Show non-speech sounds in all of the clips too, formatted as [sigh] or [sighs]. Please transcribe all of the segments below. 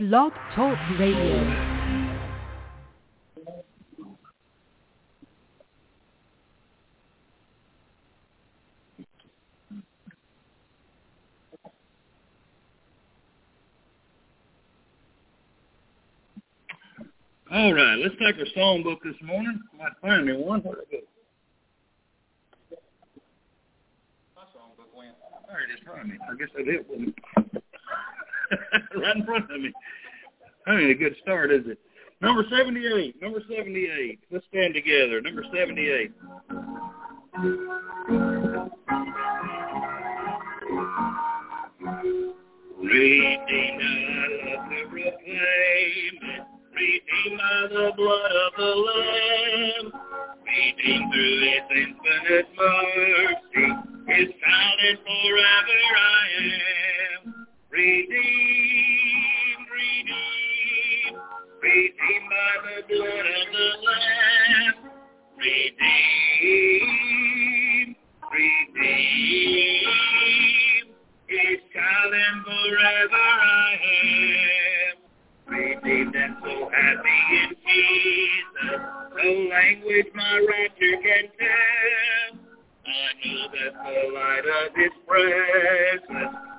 Blog Talk Radio. All right, let's take our song book this morning. I might find me one. Where'd it go? My song book went. There it is me. I guess I did. [laughs] right in front of me. That ain't a good start, is it? Number 78. Number 78. Let's stand together. Number 78. Redeemed, love to proclaim. Redeemed by the blood of the Lamb. Redeemed through His infinite mercy. His and forever I am. Redeemed, redeemed. Redeemed by the blood of the Lamb. Redeemed, redeemed. His child and forever I am. Redeemed and so happy in Jesus. No language my rapture can tell. I know that the light of His presence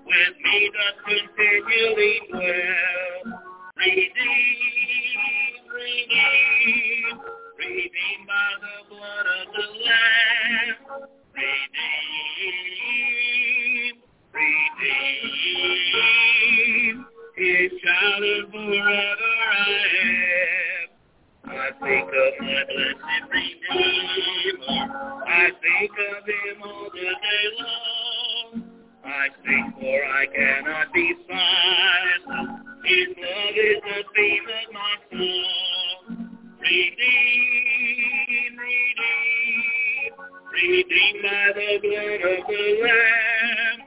with me does continually dwell. Redeemed, redeemed, redeemed by the blood of the Lamb. Redeemed, redeemed, His child forever I am. I think of my blessed Redeemer. I think of Him all the day long. I sing for I cannot be silent. His love is the theme of my song. Redeem, redeemed, redeemed by the blood of the Lamb.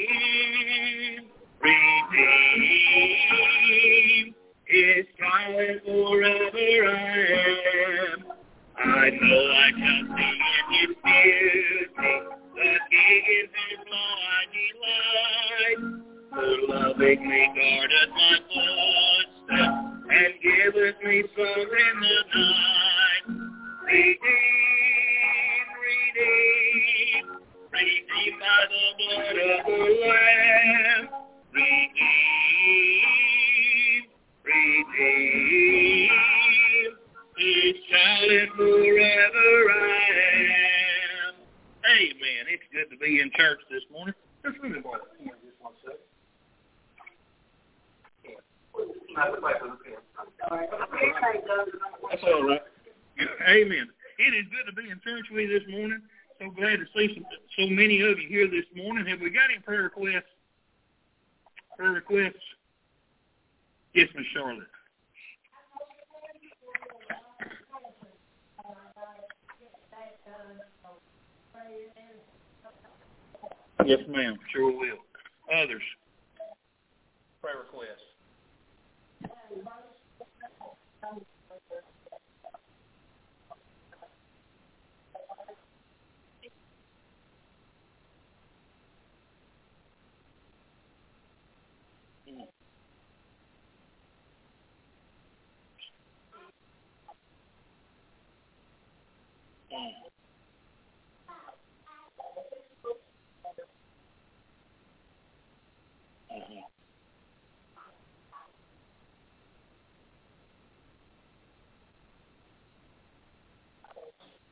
Redeemed, redeemed, His child forever I am. I know I shall see in His beauty, the King in His law I delight. Who lovingly guardeth my footsteps and giveth me song in you this morning. So glad to see some, so many of you here this morning. Have we got any prayer requests? Prayer requests? Yes, Miss Charlotte. Yes, ma'am. Sure will. Others. Prayer requests. Mm. Mhm.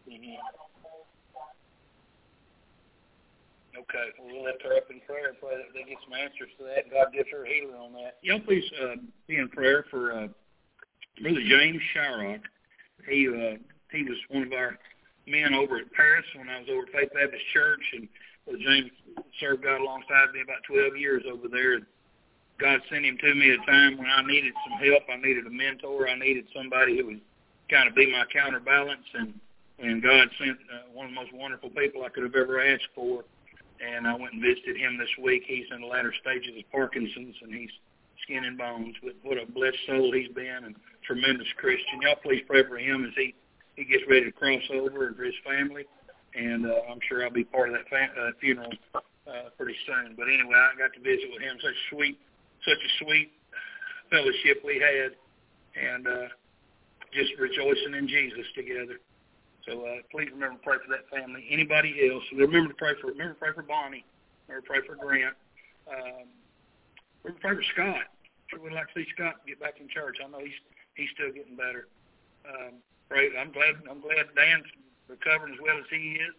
Mhm. Okay, we'll lift her up in prayer and pray that they get some answers to that. and God gives her healing on that. Y'all please uh, be in prayer for uh, Brother James Shyrock. He uh, he was one of our men over at Paris when I was over at Faith Baptist Church, and Brother James served God alongside me about 12 years over there. God sent him to me at a time when I needed some help. I needed a mentor. I needed somebody who would kind of be my counterbalance, and and God sent uh, one of the most wonderful people I could have ever asked for. And I went and visited him this week. He's in the latter stages of Parkinson's, and he's skin and bones. But what a blessed soul he's been, and tremendous Christian. Y'all please pray for him as he he gets ready to cross over and for his family. And uh, I'm sure I'll be part of that fa- uh, funeral uh, pretty soon. But anyway, I got to visit with him. Such a sweet, such a sweet fellowship we had, and uh, just rejoicing in Jesus together. So uh, please remember to pray for that family. Anybody else? Remember to pray for remember to pray for Bonnie. Remember to pray for Grant. Um, remember to pray for Scott. Sure would like to see Scott get back in church. I know he's he's still getting better. Um, pray. I'm glad I'm glad Dan's recovering as well as he is.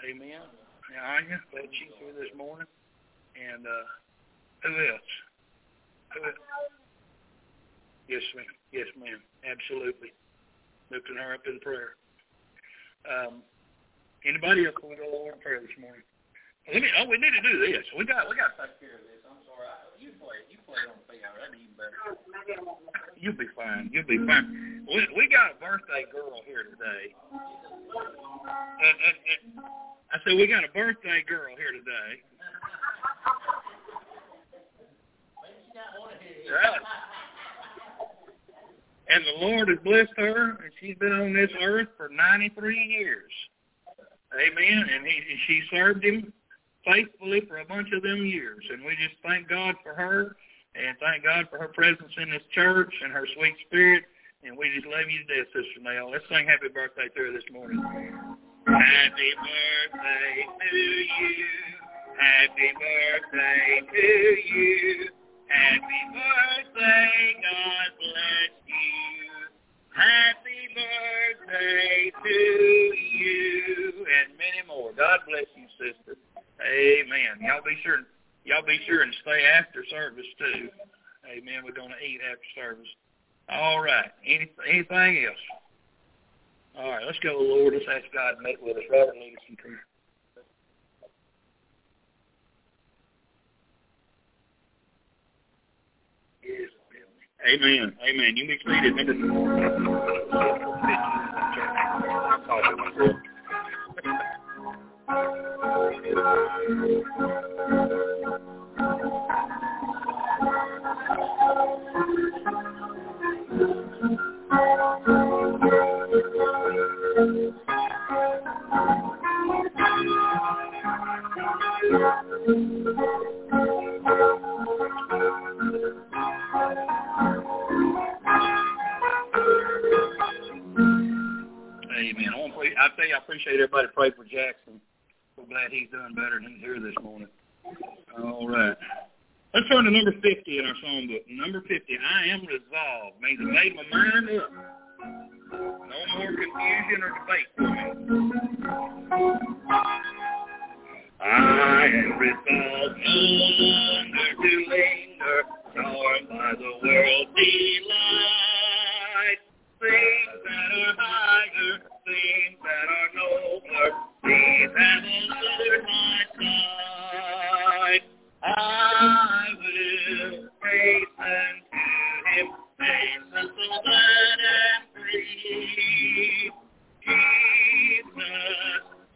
Amen. Now, Anya, glad she's here this morning. And uh, who else? Who else? Yes, ma'am. Yes, ma'am. Absolutely. Lifting her up in prayer. Um, anybody else want to go Lord in prayer this morning? Let me. Oh, we need to do this. We got. We got to take care of this. I'm sorry. I, you play. You play on the piano. That'd be even better. You'll be fine. You'll be fine. We we got a birthday girl here today. And, and, and I said we got a birthday girl here today. Right. And the Lord has blessed her, and she's been on this earth for 93 years. Amen. And he, she served him faithfully for a bunch of them years. And we just thank God for her, and thank God for her presence in this church and her sweet spirit. And we just love you to death, Sister Nell. Let's sing happy birthday to her this morning. Happy birthday to you. Happy birthday to you. Happy birthday, God bless you. Happy birthday to you, and many more. God bless you, sister. Amen. Y'all be sure, y'all be sure and stay after service too. Amen. We're to eat after service. All right. Any, anything else? All right. Let's go, Lord. Let's ask God to meet with us. Robert, lead us in prayer. Amen. Amen. You be seated. Amen. He's doing better and he's here this morning. All right. Let's turn to number 50 in our songbook. Number 50, I am resolved, means I made my mind up. No more confusion or debate for me. I am resolved no longer to linger, charmed by the world's delight. Things that are higher, things that are nobler, my sight. I will hasten to him, and free. Jesus,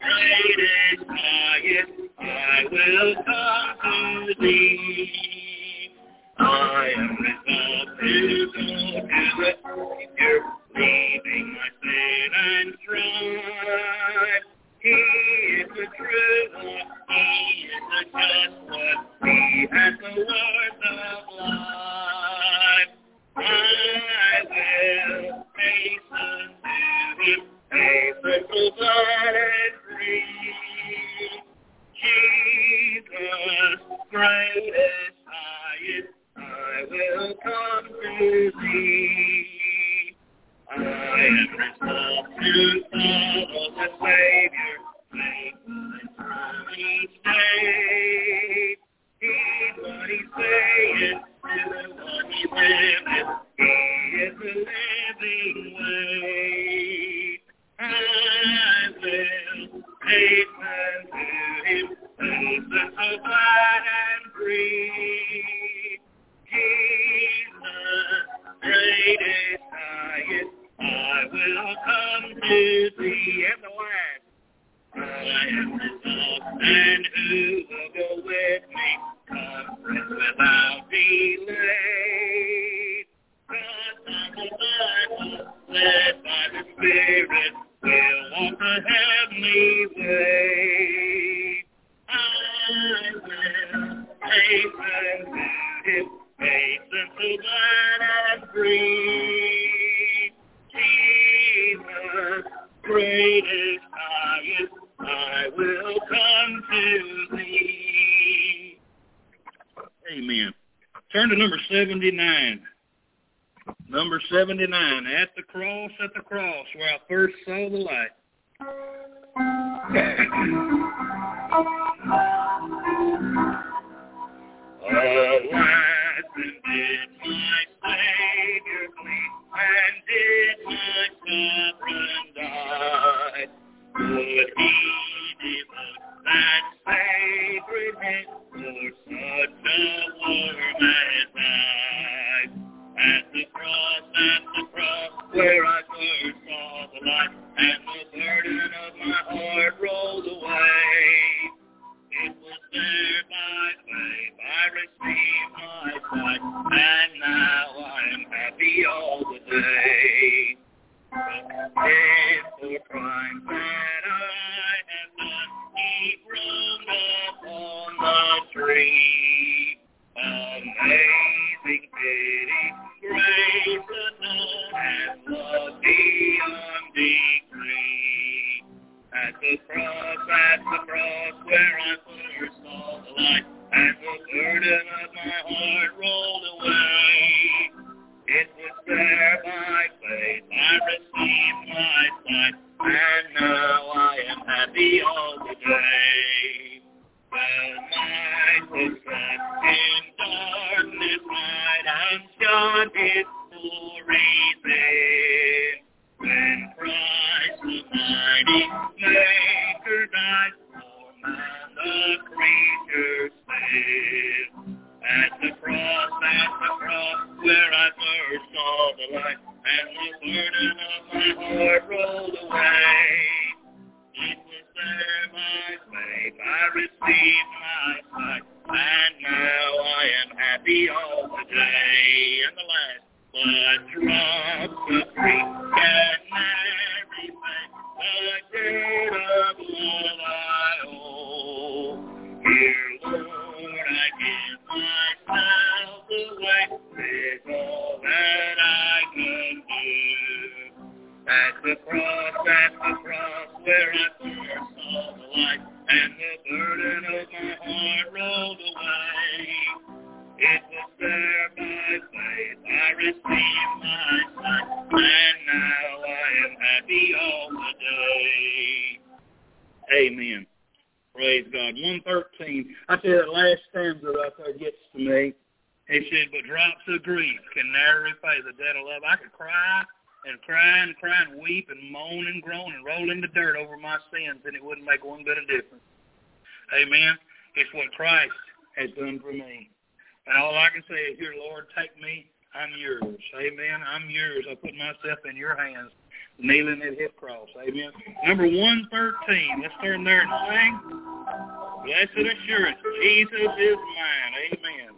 highest, I will come to thee. I am resolved to go to leaving my sin and strife. He is the true one, He is the just one, He has the words of life. I will hasten to Him, so glad and free. Jesus, greatest, highest, I will come to thee. I am resolved to follow the Savior, faithful what he saith, do what he liveth, he is the living way. I will to him, hasten so glad and free. 79, at the cross, at the cross, where I first saw the light. Friday. could cry and cry and cry and weep and moan and groan and roll in the dirt over my sins, and it wouldn't make one bit of difference. Amen. It's what Christ has done for me. And all I can say is, here, Lord, take me. I'm yours. Amen. I'm yours. I put myself in your hands, kneeling at his cross. Amen. Number 113. Let's turn there and sing. Blessed assurance. Jesus is mine. Amen.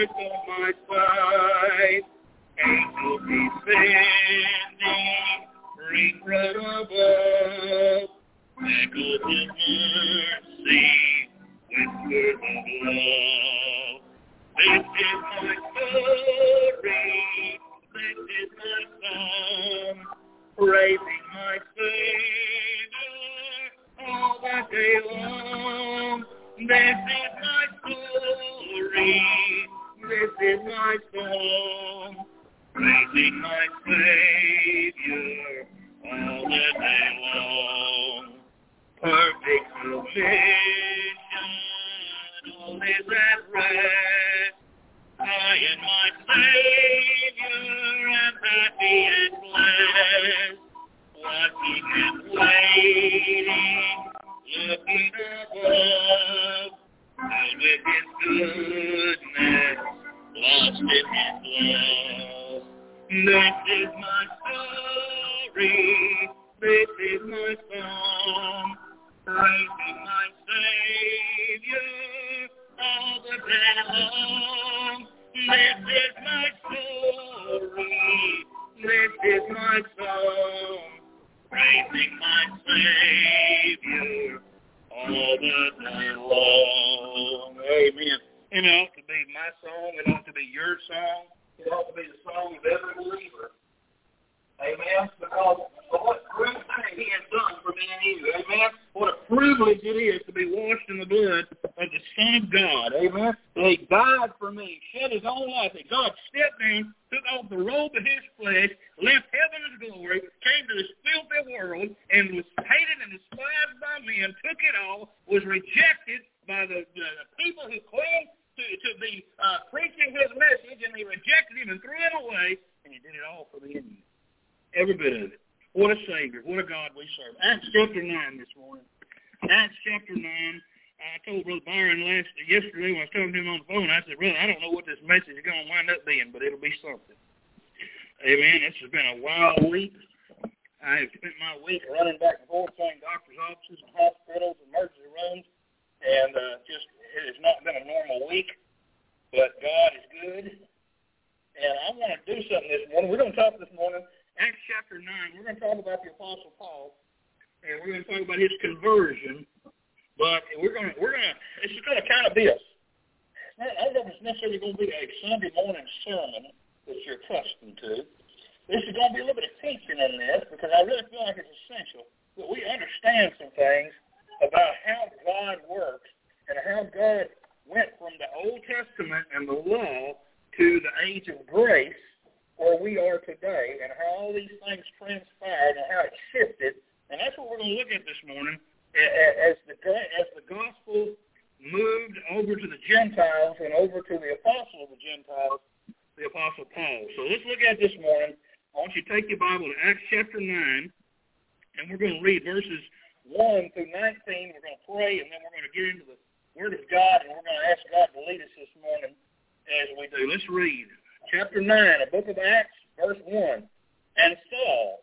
work on my side. Angels descending, ring right above. Echo Acts chapter 9. I told Brother Byron last yesterday when I was talking to him on the phone, I said, Brother, I don't know what this message is going to wind up being, but it'll be something. Amen. This has been a wild week. I have spent my week running back and forth between doctor's offices and hospitals and emergency rooms, and uh, just it has not been a normal week, but God is good. And I want to do something this morning. We're going to talk this morning Acts chapter 9, we're going to talk about the Apostle Paul, and we're going to talk about his conversion, but we're going to, we're going to, it's going to kind of be a, I don't know if it's necessarily going to be a Sunday morning sermon that you're accustomed to. This is going to be a little bit of teaching in this because I really feel like it's essential that we understand some things about how God works and how God went from the Old Testament and the law to the age of grace where we are today and how all these things transpired and how it shifted. And that's what we're going to look at this morning as the, as the gospel moved over to the Gentiles and over to the apostle of the Gentiles, the apostle Paul. So let's look at this morning. I want you to take your Bible to Acts chapter 9, and we're going to read verses 1 through 19. We're going to pray, and then we're going to get into the Word of God, and we're going to ask God to lead us this morning as we do. Let's read chapter 9, a book of Acts, verse 1. And Saul,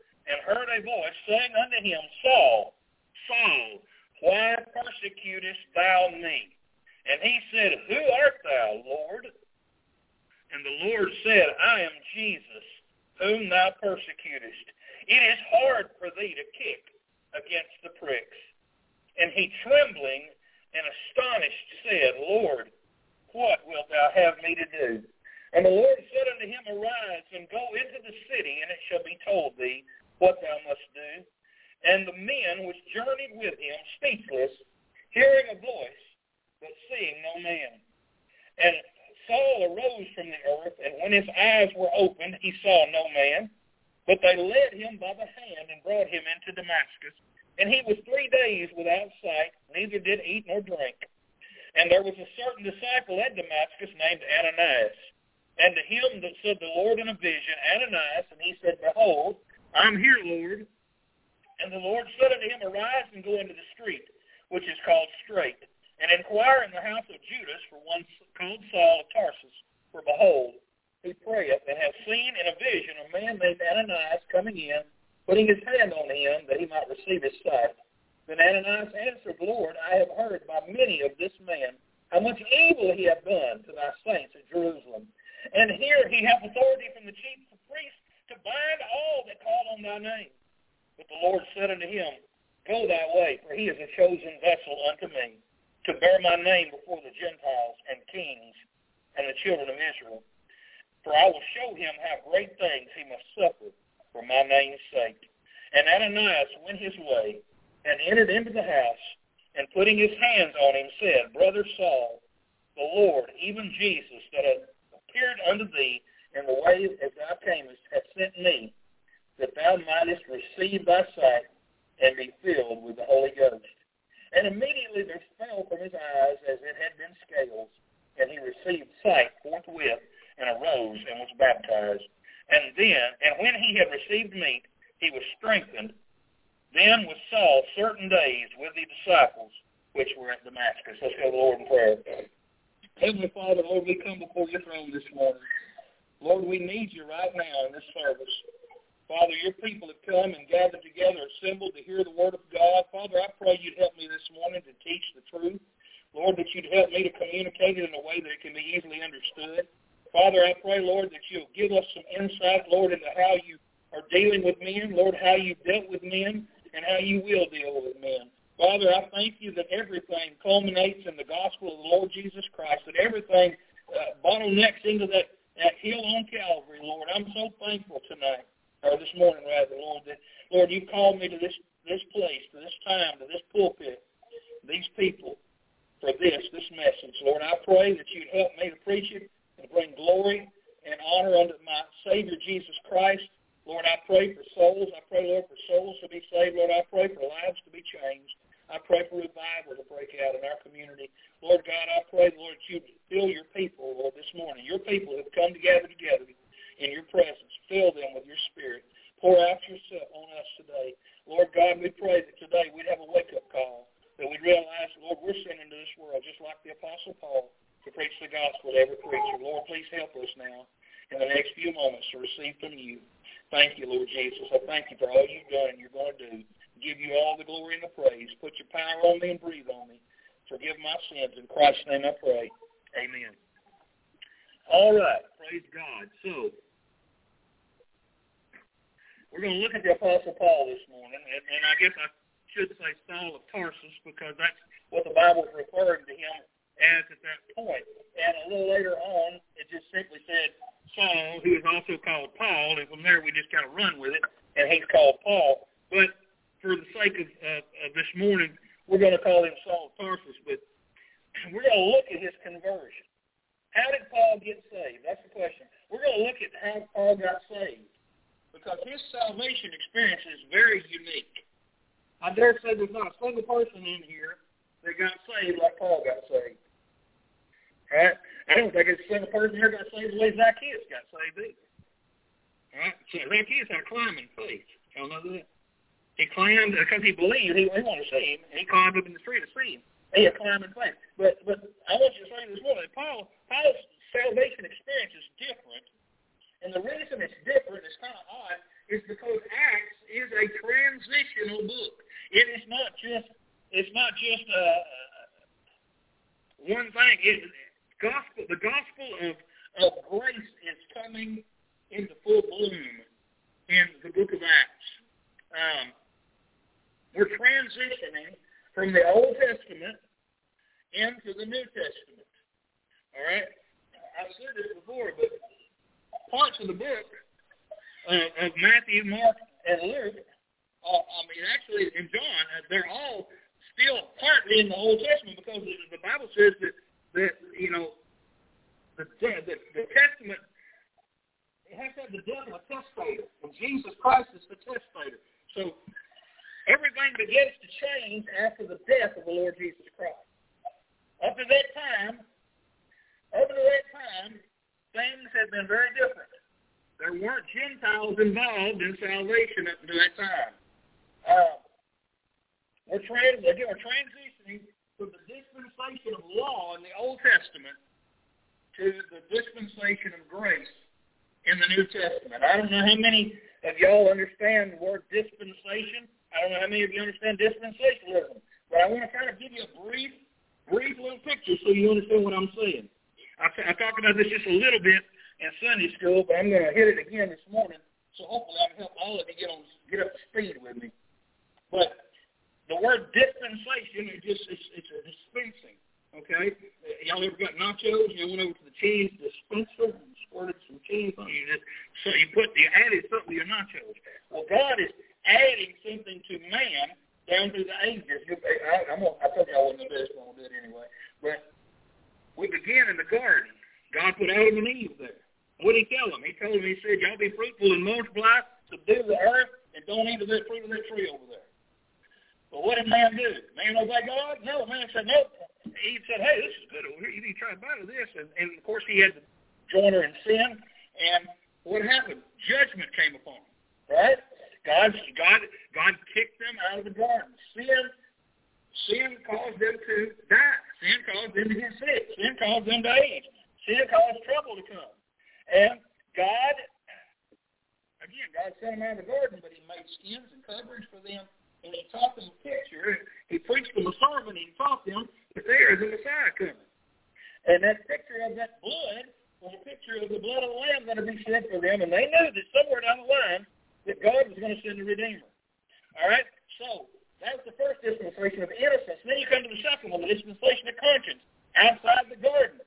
and heard a voice saying unto him, Saul, Saul, why persecutest thou me? And he said, Who art thou, Lord? And the Lord said, I am Jesus, whom thou persecutest. It is hard for thee to kick against the pricks. And he, trembling and astonished, said, Lord, what wilt thou have me to do? And the Lord said unto him, Arise, and go into the city, and it shall be told thee what thou must do. And the men which journeyed with him, speechless, hearing a voice, but seeing no man. And Saul arose from the earth, and when his eyes were opened, he saw no man. But they led him by the hand and brought him into Damascus. And he was three days without sight, neither did eat nor drink. And there was a certain disciple at Damascus named Ananias. And to him that said the Lord in a vision, Ananias, and he said, Behold, I'm here, Lord. And the Lord said unto him, Arise and go into the street, which is called Straight, and inquire in the house of Judas for one called Saul of Tarsus. For behold, he prayeth, and hath seen in a vision a man named Ananias coming in, putting his hand on him, that he might receive his sight. Then Ananias answered, Lord, I have heard by many of this man how much evil he hath done to thy saints at Jerusalem. And here he hath authority from the chief my name. But the Lord said unto him, Go thy way, for he is a chosen vessel unto me, to bear my name before the Gentiles and kings and the children of Israel. For I will show him how great things he must suffer for my name's sake. And Ananias went his way and entered into the house, and putting his hands on him said, Brother Saul, the Lord, even Jesus, that hath appeared unto thee in the way as thou camest, hath sent me, that thou mightest receive thy sight and be filled with the Holy Ghost. And immediately there fell from his eyes as it had been scales, and he received sight forthwith, and arose and was baptized. And then, and when he had received meat, he was strengthened. Then was Saul certain days with the disciples which were at Damascus. Let's go to the Lord in prayer. Heavenly Father, Lord, we come before your throne this morning. Lord, we need you right now in this service. Father, your people have come and gathered together, assembled to hear the word of God. Father, I pray you'd help me this morning to teach the truth. Lord, that you'd help me to communicate it in a way that it can be easily understood. Father, I pray, Lord, that you'll give us some insight, Lord, into how you are dealing with men, Lord, how you've dealt with men, and how you will deal with men. Father, I thank you that everything culminates in the gospel of the Lord Jesus Christ, that everything uh, bottlenecks into that, that hill on Calvary, Lord. I'm so thankful tonight, or this morning rather, Lord, that, Lord, you called me to this, this place, to this time, to this pulpit, these people, for this, this message. Lord, I pray that you'd help me to preach it and bring glory and honor unto my Savior Jesus Christ. Lord, I pray for souls. I pray, Lord, for souls to be saved. Lord, I pray for lives to be changed. I pray for revival to break out in our community. Lord God, I pray, Lord, that you fill your people, Lord, this morning. Your people have come together together in your presence. Fill them with your spirit. Pour out yourself on us today. Lord God, we pray that today we'd have a wake-up call, that we'd realize, Lord, we're sent into this world just like the Apostle Paul to preach the gospel to every creature. Lord, please help us now in the next few moments to receive from you. Thank you, Lord Jesus. I thank you for all you've done and you're going to do. Give you all the glory and the praise. Put your power on me and breathe on me. Forgive my sins. In Christ's name I pray. Amen. All right. Praise God. So, we're going to look at the Apostle Paul this morning, and, and I guess I should say Saul of Tarsus because that's what the Bible is referring to him as at that point. And a little later on, it just simply said Saul, who is also called Paul, and from there we just kind of run with it, and he's called Paul. But for the sake of, uh, of this morning, we're going to call him Saul of Tarsus, but [clears throat] we're going to look at his conversion. How did Paul get saved? That's the question. We're going to look at how Paul got saved because his salvation experience is very unique. I dare say there's not a single person in here that got saved like Paul got saved. Right? I don't think it's a single person here got saved the way Zacchaeus got saved either. Right? So Zacchaeus had a climbing faith. Y'all know that? He climbed because he believed he, he wanted to see him, and he climbed up in the tree to see him. He had climbing faith. But but I want you to say this morning, Paul Paul's salvation experience is different, and the reason it's different, it's kind of odd, is because Acts is a transitional book. It is not just it's not just uh, one thing. It, gospel, the gospel of, of grace is coming into full bloom in the book of Acts. Um, we're transitioning from the Old Testament into the New Testament. All right? I've said this before, but parts of the book uh, of Matthew, Mark, and Luke, uh, I mean, actually, in John, uh, they're all still partly in the Old Testament because the, Bible says that that you know the, the the testament it has to have the of a testator, and Jesus Christ is the testator. So everything begins to change after the death of the Lord Jesus Christ. Up to that time, up to that time, things have been very different. There weren't Gentiles involved in salvation up to that time. Uh, we're, again, we're transitioning from the dispensation of law in the Old Testament to the dispensation of grace in the New Testament. I don't know how many of y'all understand the word dispensation. I don't know how many of you understand dispensationalism. But I want to kind of give you a brief, brief little picture so you understand what I'm saying. I, t- I talked about this just a little bit in Sunday school, but I'm going to hit it again this morning. So hopefully I can help all of you get on get up to speed with me. But the word dispensation is just it's, it's a dispensing. Okay, y'all ever got nachos? You went over to the cheese dispenser and squirted some cheese on you. Just so you put you added something to your nachos. Well, God is adding something to man down through the ages. I, I'm gonna, I told you I wasn't gonna do this, but I'm gonna do it anyway. But we begin in the garden. God put Adam and Eve there. What did he tell them? He told them, he said, y'all be fruitful and multiply, subdue the earth, and don't eat of that fruit of that tree over there. But what did man do? Man obey God? No, man said, no. He said, hey, this is good over here. You need to try a bite of this. And, and of course, he had the joiner in sin. And what happened? Judgment came upon him. Right? God, God, God kicked them out of the garden. Sin, sin caused them to die. Sin caused them to get sick. Sin caused them to age. Sin caused trouble to come. And God, again, God sent them out of the garden, but he made skins and coverings for them, and he taught them a picture. He preached them a sermon, and he taught them that there is a Messiah coming. And that picture of that blood was a picture of the blood of the Lamb that would be shed for them, and they knew that somewhere down the line that God was going to send a Redeemer. All right? So that's the first dispensation of innocence. Then you come to the second one, the dispensation of conscience, outside the garden.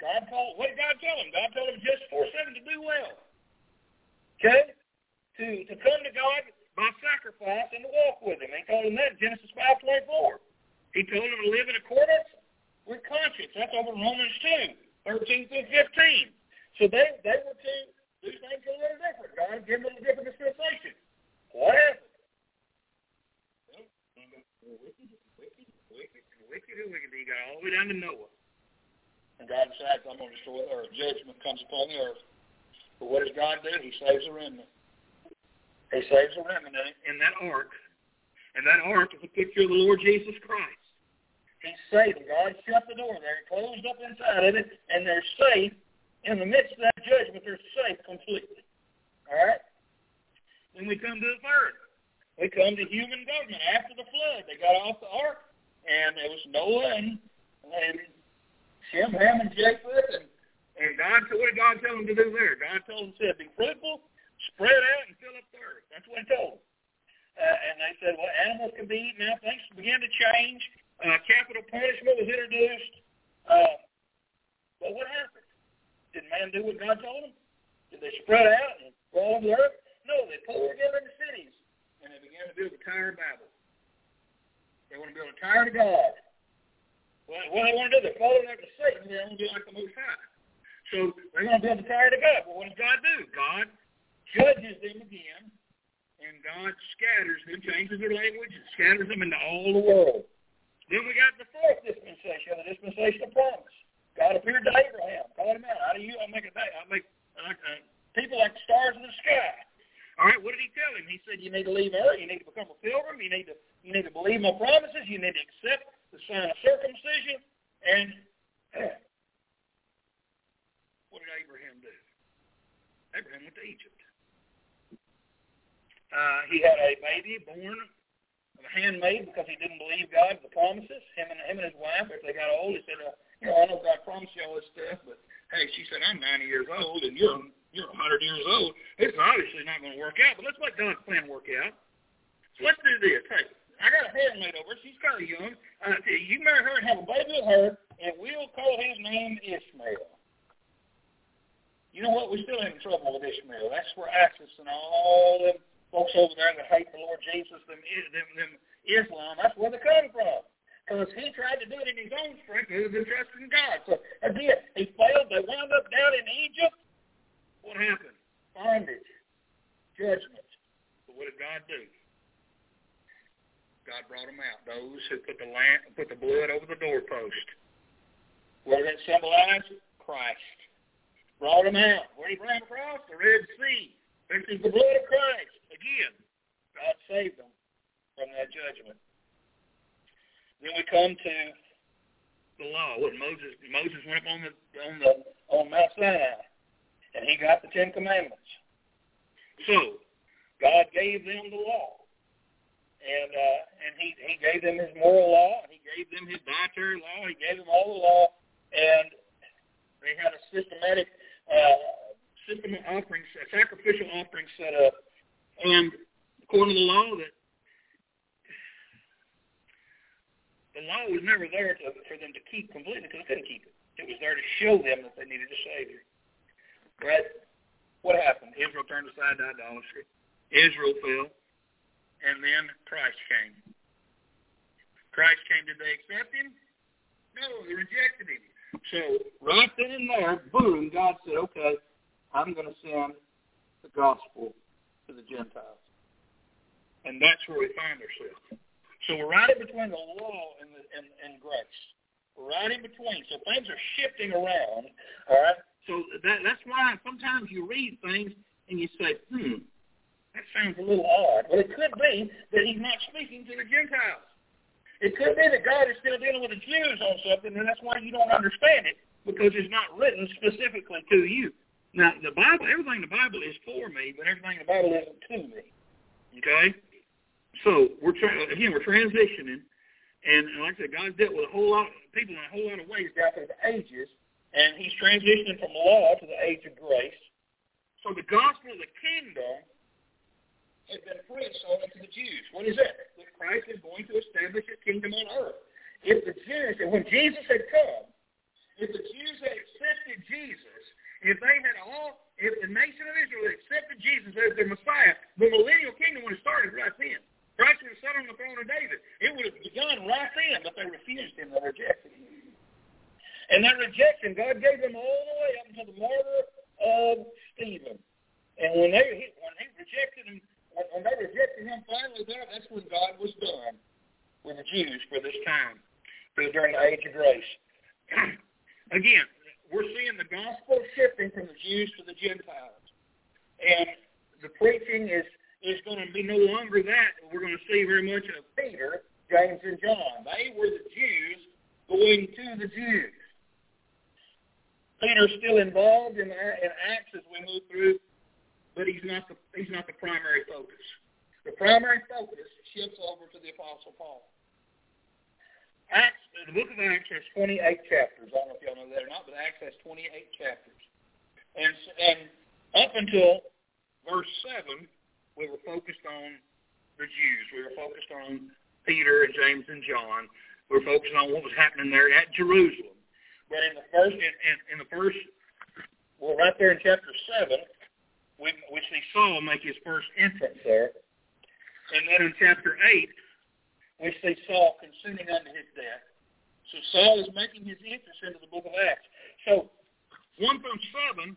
God told, what did God tell him? God told him just four seven to do well. Okay? To to come to God by sacrifice and to walk with him. He told him that in Genesis five twenty four. He told him to live in accordance with conscience. That's over Romans two, thirteen through fifteen. So they they were to do things a little different. God gave them a different dispensation. What happened? Wicked, wicked, wicked, wicked, wicked. He got all the way down to Noah. And God decides, I'm going to destroy the earth. Judgment comes upon the earth. But what does God do? He saves a remnant. He saves a remnant in that ark. And that ark is a picture of the Lord Jesus Christ. He's saved. God shut the door there, closed up inside of it, and they're safe. In the midst of that judgment, they're safe completely. All right? Then we come to the third. We come to human government. After the flood, they got off the ark, and it was Noah and, and Shem, Ham, and Japheth, and, and God, what did God tell them to do there? God told them, said, be fruitful, spread out, and fill up the earth. That's what he told them. Uh, and they said, well, animals can be eaten now. Things began to change. Uh, capital punishment was introduced. Uh, but what happened? Did man do what God told them? Did they spread out and fall on the earth? No, they pulled together in the cities, and they began to build the Tower of Babel. They want to build a tower to God. Well, what they want to do, they're following after Satan. They want to be like the Most High. So they're going to build the tower to God. But what does God do? God judges them again, and God scatters them, changes their language, and scatters them into all the world. Then we got the fourth dispensation, the dispensation of promise. God appeared to Abraham, called him out. How do you? I make a day. I make uh, uh, people like the stars in the sky. All right, what did he tell him? He said, you need to leave earth. You need to become a pilgrim. You need to you need to believe my promises. You need to accept the sign of circumcision. And what did Abraham do? Abraham went to Egypt. Uh, he had a baby born of a handmaid because he didn't believe God the promises. Him and him and his wife, if they got old, he said, uh, you know, I know God promised you all this stuff, but hey, she said, I'm 90 years old and you're you're 100 years old. It's obviously not going to work out, but let's let God's plan work out. So let's do this. Hey, I got a handmaid over. She's kind of young. Uh, you marry her and have a baby with her, and we'll call his name Ishmael. You know what? We're still having trouble with Ishmael. That's where ISIS and all them folks over there that hate the Lord Jesus, them, them, them Islam, that's where they come from. Because he tried to do it in his own strength rather than trusting God. So again, he failed. They wound up down in Egypt. What happened? Bondage. Judgment. But what did God do? God brought them out. Those who put the lamp, put the blood over the doorpost. What did that symbolize? Christ. Brought them out. Where he them across? The Red Sea. This is the blood of Christ. Again, God saved them from that judgment. Then we come to the law. What Moses Moses went up on the on the on Mount Sinai and he got the Ten Commandments. So God gave them the law, and uh, and he he gave them his moral law, and he gave them his dietary law, he gave them all the law, and they had a systematic uh, system of offerings, a sacrificial offering set up, and according to the law, that the law was never there to, for them to keep completely because they couldn't keep it. It was there to show them that they needed a Savior. Right? What happened? Israel turned aside to idolatry. Israel fell, and then Christ came. Christ came. Did they accept him? No, they rejected him. So right then and there, boom, God said, okay, I'm going to send the gospel to the Gentiles. And that's where we find ourselves. So we're right in between the law and, the, and, and grace. We're right in between. So things are shifting around. All right. So that, that's why sometimes you read things and you say, hmm, that sounds a little odd. Well, it could be that he's not speaking to the Gentiles. It could be that God is still dealing with the Jews on something, and that's why you don't understand it, because it's not written specifically to you. Now, the Bible, everything in the Bible is for me, but everything in the Bible isn't to me. Okay? So we're tra- again we're transitioning, and like I said, God's dealt with a whole lot of people in a whole lot of ways down through the ages, and He's transitioning from law to the age of grace. So the gospel of the kingdom has been preached only to the Jews. What is that? That Christ is going to establish His kingdom on earth. If the Jews, and when Jesus had come, if the Jews had accepted Jesus, if they had all, if the nation of Israel had accepted Jesus as their Messiah, the millennial kingdom would have started right then. Christ would have sat on the throne of David. It would have begun right then, but they refused him. They rejected him. And that rejection, God gave them all the way up until the murder of Stephen. And when they when he rejected him, when they rejected him finally there, that's when God was done with the Jews for this time, for during the age of grace. [clears throat] Again, we're seeing the gospel shifting from the Jews to the Gentiles. And the preaching is is going to be no longer that. We're going to see very much of Peter, James, and John. They were the Jews going to the Jews. Peter's still involved in, in Acts as we move through, but he's not the, he's not the primary focus. The primary focus shifts over to the Apostle Paul. Acts, the book of Acts has 28 chapters. I don't know if y'all know that or not, but Acts has 28 chapters. And, and up until verse 7, we were focused on the Jews. We were focused on Peter and James and John. We were focused on what was happening there at Jerusalem. But in the first, in, in, in the first, well, right there in chapter 7, which he saw make his first entrance there. And then in chapter 8, which they saw consuming unto his death. So Saul is making his entrance into the book of Acts. So 1 through 7,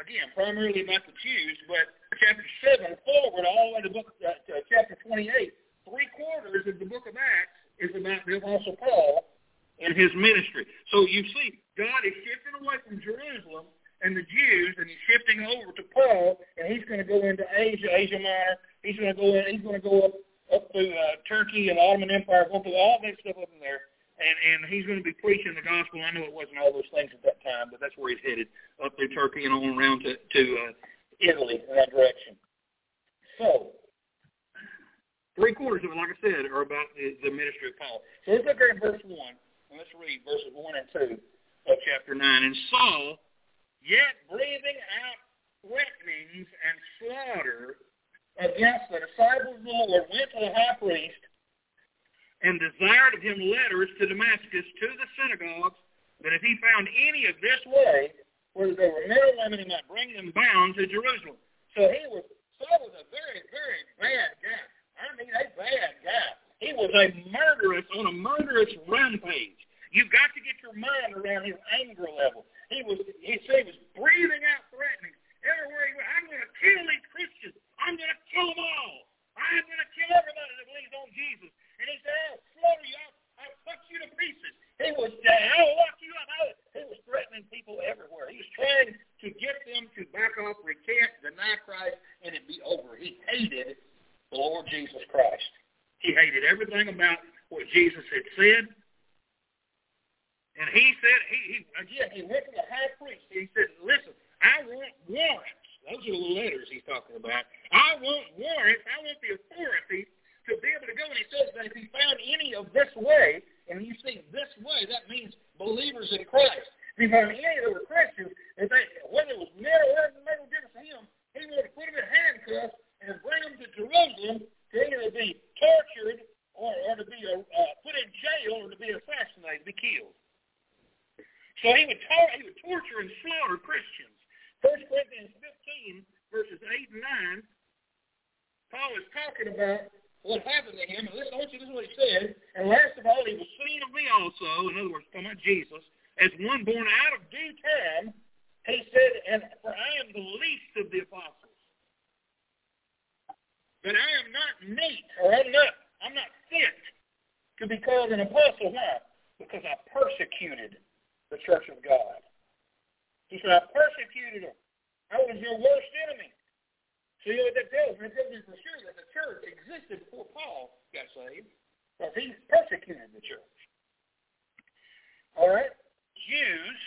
again, primarily about the Jews, but chapter 7 forward all the way to, book, uh, to chapter 28, three quarters of the book of Acts is about the Apostle Paul and his ministry. So you see, God is shifting away from Jerusalem and the Jews, and he's shifting over to Paul, and he's going to go into Asia, Asia Minor. He's going to go in. He's going to go up up through uh, Turkey and the Ottoman Empire, go through all that stuff up in there and and he's going to be preaching the gospel. I know it wasn't all those things at that time, but that's where he's headed up through Turkey and on around to to uh, Italy in that direction. So three quarters of it, like I said, are about the, the ministry of Paul. So let's look at verse one, and let's read verses one and two of chapter nine. And Saul, yet breathing out threatenings and slaughter against the disciples of the Lord, went to the high priest and desired of him letters to Damascus to the synagogues, that if he found any of this way, where they were men or women, he might bring them bound to Jerusalem. So he was Saul was a very, very bad guy. I mean, a bad guy. He was a murderous on a murderous rampage. You've got to get your mind around his anger level. He was he said he was breathing out threatening everywhere he went. I'm going to kill these Christians. I'm going to kill them all. I'm going to kill everybody that believes on Jesus. And he said, I'll slaughter you. I'll, I'll cut you to pieces. He was I'll lock you up. I'll, he was threatening people everywhere. He was trying to get them to back off, recant, deny Christ, and it be over. He hated the Lord Jesus Christ. He hated everything about what Jesus had said. And he said, he, he again, he went to the high priest. He said, listen, I want warrants. Those are the letters he's talking about. I want warrants. I want the authority to be able to go. And he says that if he found any of this way, and you see this way, that means believers in Christ. If you find any that were Christians, if they, whether it was men or women, made no difference to him, he to put them in handcuffs and bring them to Jerusalem to either be tortured or, or to be uh, put in jail or to be assassinated, be killed. So he would, he would torture and slaughter Christians. 1 Corinthians 15, verses 8 and 9, Paul is talking about what happened to him. And listen, I want you to listen to what he said. And last of all, he was seen of me also, in other words, talking about Jesus, as one born out of due time. He said, and for I am the least of the apostles. But I am not meet, or I'm not, I'm not fit to be called an apostle. Why? Because I persecuted the church of God. He said, I persecuted them. I was your worst enemy. So you know what that tells me? It tells me for sure that the church existed before Paul got saved, because he persecuted the church. All right? Jews,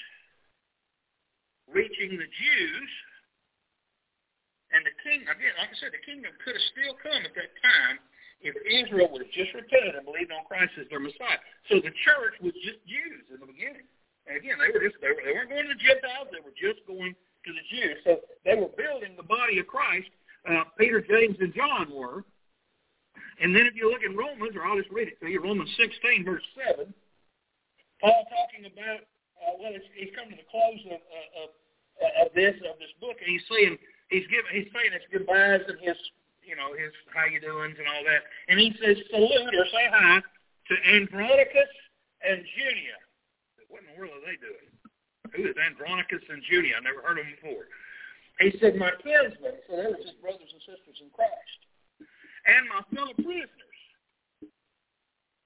reaching the Jews, and the king, again, like I said, the kingdom could have still come at that time if Israel would have just repented and believed on Christ as their Messiah. So the church was just Jews in the beginning. Again, they were just they, were, they weren't going to the Gentiles; they were just going to the Jews. So they were building the body of Christ. Uh, Peter, James, and John were. And then if you look in Romans, or I'll just read it to you, Romans 16, verse 7, Paul talking about, uh, well, he's come to the close of, of, of this of this book, and he's saying he's giving he's saying his goodbyes and his you know his how you doings and all that, and he says salute or say hi to Andronicus and Junia. World are they doing? Who is Andronicus and Junia? I never heard of them before. He said, my kinsmen, so they were just brothers and sisters in Christ, and my fellow prisoners.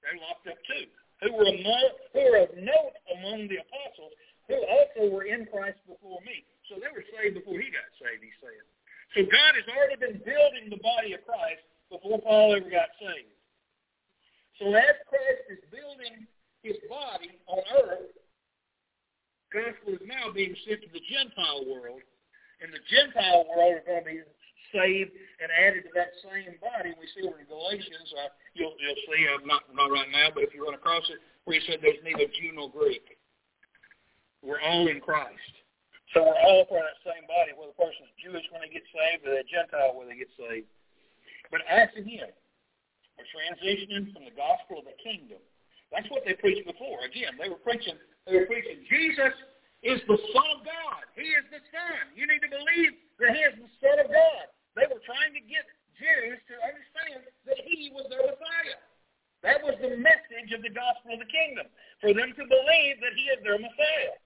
They locked up too, who were among, who were of note among the apostles, who also were in Christ before me. So they were saved before he got saved, he's saying. So God has already been building the body of Christ before Paul ever got saved. So as Christ is building his body on earth, gospel is now being sent to the Gentile world, and the Gentile world is going to be saved and added to that same body. We see over in Galatians, uh, you'll, you'll see, uh, not, not right now, but if you run across it, where he said there's neither Jew nor Greek. We're all in Christ. So we're all part of that same body, whether the person is Jewish when they get saved or they're Gentile when they get saved. But as again, we're transitioning from the gospel of the kingdom. That's what they preached before. Again, they were preaching, they were preaching Jesus is the Son of God. He is the Son. You need to believe that He is the Son of God. They were trying to get Jews to understand that He was their Messiah. That was the message of the gospel of the kingdom, for them to believe that He is their Messiah.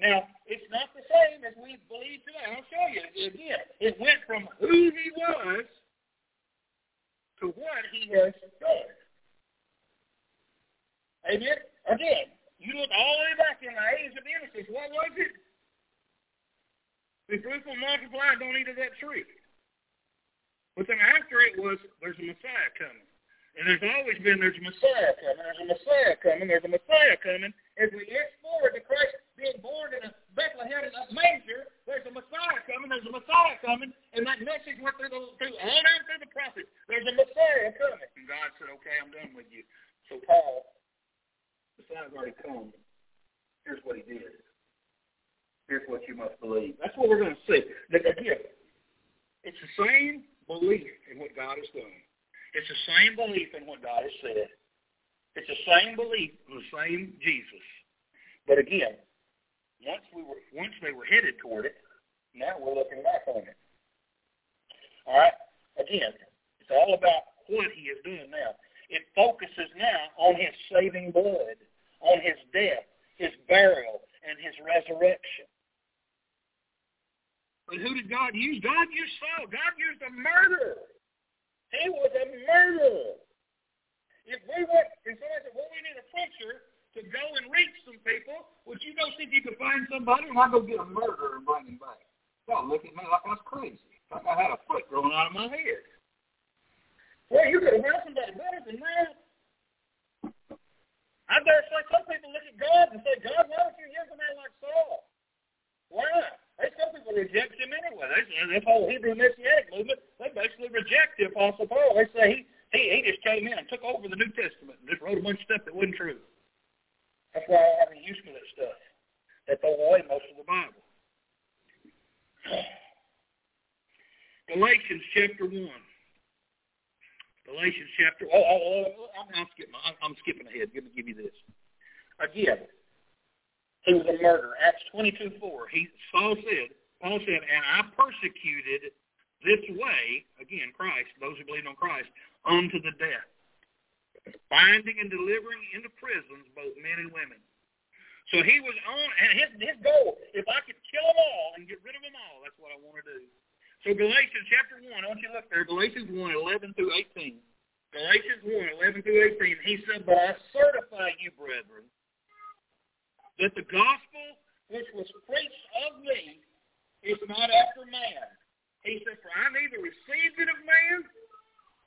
Now, it's not the same as we believe today. I'll show you again. It went from who he was to what he has done. Amen? Again, you look all the way back in the age of innocence. What was it? Be fruitful, multiply, don't eat of that tree. But then after it was, there's a Messiah coming. And there's always been, there's a Messiah coming, there's a Messiah coming, there's a Messiah coming. As we look forward to Christ being born in a Bethlehem in a manger, there's a Messiah coming, there's a Messiah coming, and that message went through, the, through all down through the prophets. There's a Messiah coming. And God said, okay, I'm done with you. So Paul, Messiah's already come. Here's what he did. Here's what you must believe. That's what we're going to see. Again, it's the same belief in what God has done. It's the same belief in what God has said. It's the same belief in the same Jesus. But again, once we were once they were headed toward it, now we're looking back on it. All right? Again, it's all about what he is doing now. It focuses now on his saving blood, on his death, his burial, and his resurrection. But who did God use? God used Saul. God used a murderer. He was a murderer. If we went, if somebody said, well, we need a preacher to go and reach some people, would you go see if you could find somebody and I go get a murderer and bring him back? Y'all look at me like I was crazy. Like I had a foot growing out of my head. Well, you could have found somebody better than that. I dare say some people look at God and say, God, why don't you use a man like Saul? Why? They some people reject him anyway. They, this whole Hebrew Messianic movement, they basically reject the Apostle Paul. They say he, he, he just came in and took over the New Testament and just wrote a bunch of stuff that wasn't true. That's why I have any use for that stuff. They throw away most of the Bible. [sighs] Galatians chapter 1. Galatians chapter. Oh, oh, oh, oh I'm, I'm skipping. I'm, I'm skipping ahead. Let me give you this. Again, he was a murderer. Acts 22, 4. He Saul said, Paul said, and I persecuted this way, again, Christ, those who believe on Christ, unto the death, binding and delivering into prisons both men and women. So he was on, and his, his goal, if I could kill them all and get rid of them all, that's what I want to do. So Galatians chapter 1, I want you to look there, Galatians 1, 11 through 18. Galatians 1, 11 through 18, he said, But I certify you, brethren, that the gospel which was preached of me is not after man. He said, For I neither received it of man,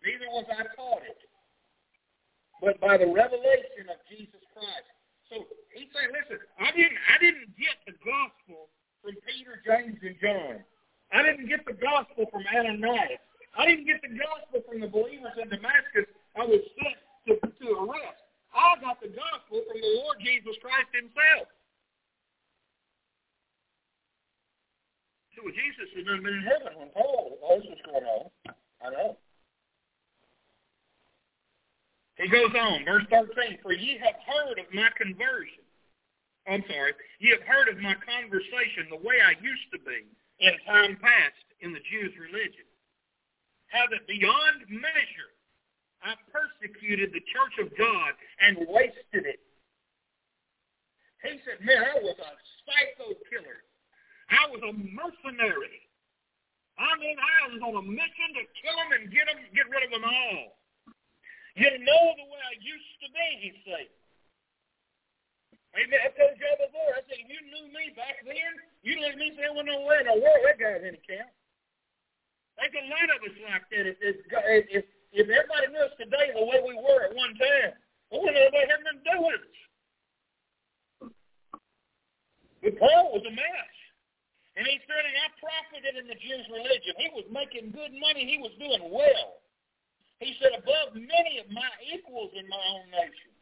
neither was I taught it, but by the revelation of Jesus Christ. So he said, listen, I didn't I didn't get the gospel from Peter, James, and John. I didn't get the gospel from Ananias. I didn't get the gospel from the believers in Damascus I was sent to, to arrest. I got the gospel from the Lord Jesus Christ himself. So Jesus had been in heaven when Paul, all this was going on. I know. He goes on, verse 13, For ye have heard of my conversion. I'm sorry. Ye have heard of my conversation, the way I used to be in time past in the Jews' religion. How that beyond measure I persecuted the church of God and wasted it. He said, man, I was a psycho killer. I was a mercenary. I mean, I was on a mission to kill them and get them, get rid of them all. You know the way I used to be, he said. Amen. Told y'all before, I said, if you knew me back then, you let me say, well, no way in the world that guy's any count. There's a lot of us like that. If, if, if, if everybody knew us today the way we were at one time, well, we nobody had nothing to do with us. But Paul was a mess. And he said, and I profited in the Jews' religion. He was making good money. He was doing well. He said, above many of my equals in my own nation,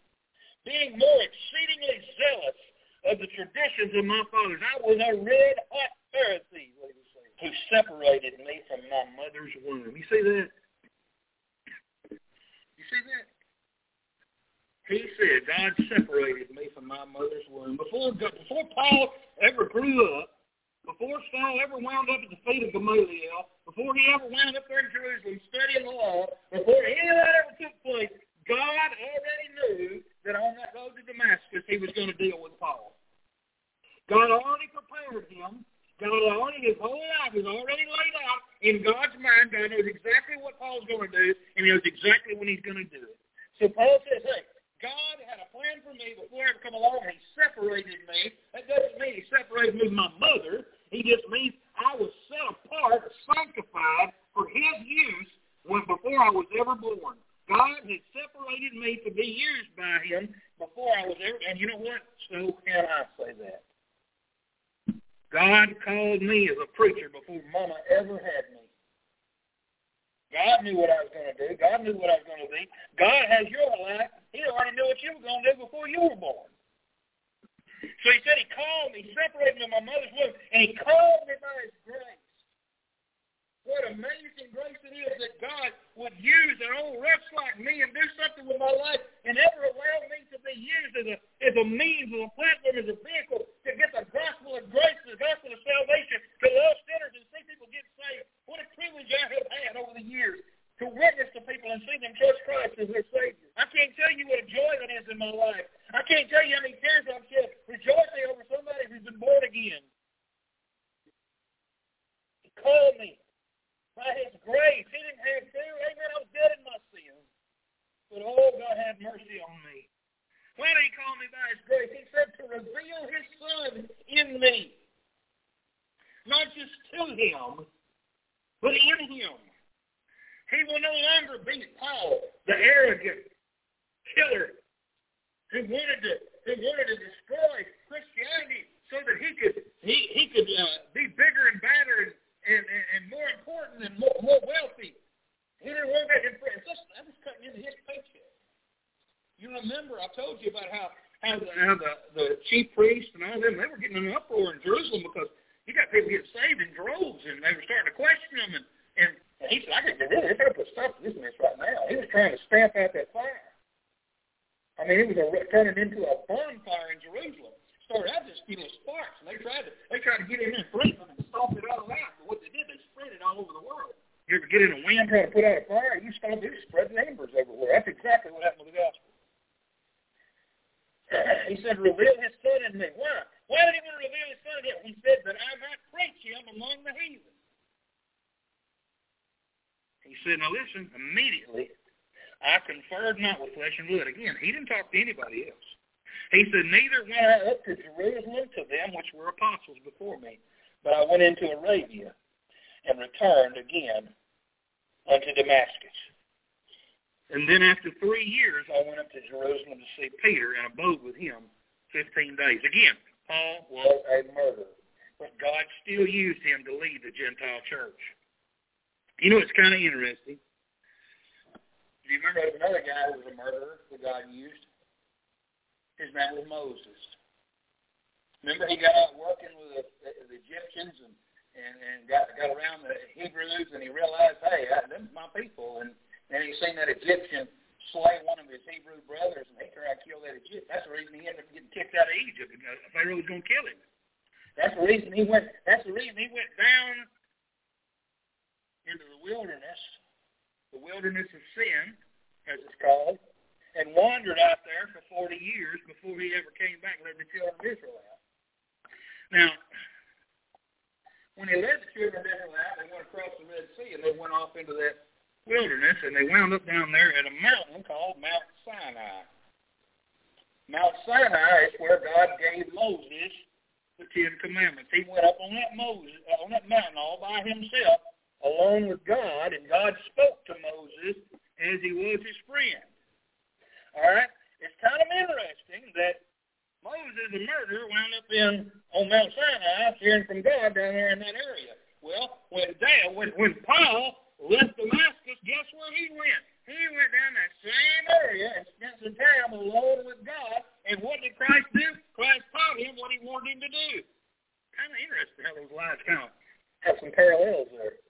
being more exceedingly zealous of the traditions of my fathers. I was a red-hot Pharisee, who separated me from my mother's womb. You see that? You see that? He said, God separated me from my mother's womb. Before, before Paul ever grew up, before Saul ever wound up at the feet of Gamaliel, before he ever wound up there in Jerusalem studying the law, before any of that ever took place, God already knew that on that road to Damascus he was going to deal with Paul. God already prepared him God already, his whole life is already laid out in God's mind. God knows exactly what Paul's going to do, and he knows exactly when he's going to do it. So Paul says, hey, God had a plan for me before I come along, he separated me. That doesn't mean he separated me from my mother. He just means I was set apart, sanctified for his use when before I was ever born. God had separated me to be used by him before I was ever, and you know what? So can I say that. God called me as a preacher before Mama ever had me. God knew what I was going to do. God knew what I was going to be. God has your life. He already knew what you were going to do before you were born. So he said he called me, separated me from my mother's womb, and he called me by his grace. What amazing grace it is that God would use an old wretch like me and do something with my life and ever allow me to be used as a, as a means, as a platform, as a vehicle to get the gospel of grace, the gospel of salvation to lost sinners and see people get saved. What a privilege I have had over the years to witness to people and see them trust Christ as their Savior. I can't tell you what a joy that is in my life. I can't tell you how many tears I've shed rejoicing over somebody who's been born again. He called me by his grace. He didn't have to. Amen. I was dead in my sins. But oh, God have mercy on me. Did he call me by his grace? He said to reveal his son in me. Not just to him, but in him. He will no longer be Paul, the arrogant killer who wanted to who wanted to destroy Christianity so that he could he he could uh, be bigger and badder and and, and, and more important and more, more wealthy. He didn't want that in prison. Just, I was cutting into his paycheck. You remember I told you about how how the, how the, the chief priest and all them, they were getting an uproar in Jerusalem because you got people getting saved in droves, and they were starting to question them. And, and, he said, I think they're really trying to put stop to this mess right now. He was trying to stamp out that fire. I mean, it was a, turning into a bonfire in Jerusalem. Started out just a few sparks, and they tried to they tried to get in there and freeze them and stomp it all out. But what they did, they spread it all over the world. You ever get in a wind trying to put out a fire, you stomp it, spread embers everywhere. That's exactly what happened with the gospel. [clears throat] he said, reveal his son in me. Why? Why did he want to reveal his son in him? He said that I might preach him among the heathen. He said, now listen, immediately I conferred not with flesh and blood. Again, he didn't talk to anybody else. He said, neither went I up to Jerusalem to them which were apostles before me, but I went into Arabia and returned again unto Damascus. And then after three years, I went up to Jerusalem to see Peter and abode with him 15 days. Again, Paul was a murderer, but God still used him to lead the Gentile church. You know, it's kind of interesting. Do you remember another guy who was a murderer that God used? His name was Moses. Remember he got out working with the, the, the Egyptians and, and, and got, got around the Hebrews and he realized, hey, I, them my people. And and he seen that Egyptian slay one of his Hebrew brothers, and they tried to kill that Egyptian. That's the reason he ended up getting kicked out of Egypt. Because Pharaoh was going to kill him. That's the reason he went. That's the reason he went down into the wilderness, the wilderness of sin, as it's called, and wandered out there for 40 years before he ever came back and led the children of Israel out. Now, when he led the children of Israel out, they went across the Red Sea, and they went off into that wilderness, and they wound up down there at a mountain called Mount Sinai. Mount Sinai is where God gave Moses the Ten Commandments. He went up on that Moses on that mountain all by himself, alone with God, and God spoke to Moses as he was his friend. All right, it's kind of interesting that Moses, the murderer, wound up in on Mount Sinai, hearing from God down there in that area. Well, when there, when when Paul left Damascus, guess where he went? He went down that same area and spent some time alone with God. And what did Christ do? Christ taught him what he wanted him to do. Kind of interesting how those lives kind of have some parallels there.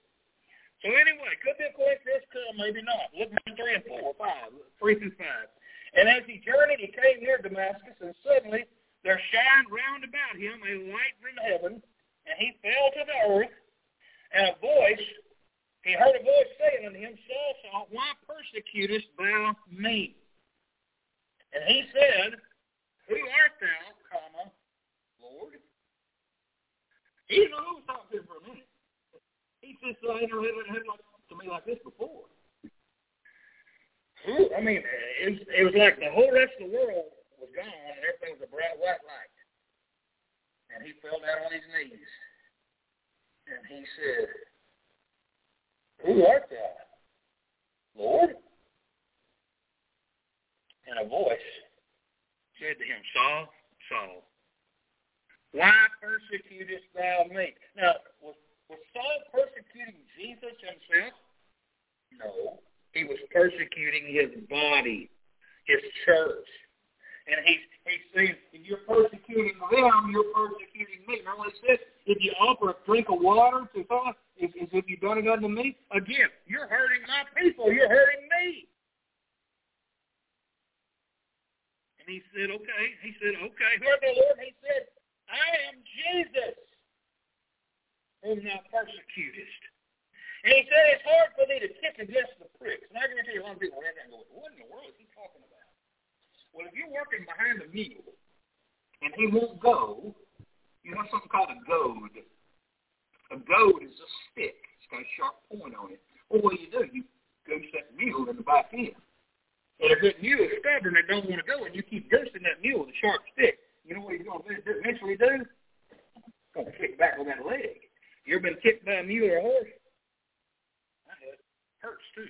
So anyway, could be a coincidence, could maybe not. Look at three and four, five, three through five. And as he journeyed, he came near Damascus, and suddenly there shined round about him a light from heaven, and he fell to the earth, and a voice he heard a voice saying unto him, Saul, Saul, why persecutest thou me? And he said, Who art thou, comma, Lord? He didn't was talking him for a minute. He like, to me like this before. Who? I mean, it was, it was like the whole rest of the world was gone and everything was a bright white light. And he fell down on his knees. And he said, who art thou, Lord? And a voice said to him, Saul, Saul, why persecutest thou me? Now, was, was Saul persecuting Jesus himself? No. He was persecuting his body, his church. And he's, he's saying, if you're persecuting them, you're persecuting me. Now, it says, if you offer a drink of water to someone, is, if you've done it unto me, again, you're hurting my people. You're hurting me. And he said, okay. He said, okay. Who the Lord? He said, I am Jesus, whom thou persecutest. And he said, it's hard for thee to kick against the pricks. And I tell you a lot of people read that and go, what in the world is he talking about? Well, if you're working behind a mule and he won't go, you have something called a goad. A goad is a stick. It's got a sharp point on it. Well, what do you do? You goose that mule in the back end. And if that mule is stubborn and don't want to go, and you keep goosing that mule with a sharp stick, you know what he's going to eventually do? He's going to kick back with that leg. You ever been kicked by a mule or a horse? Hurts too.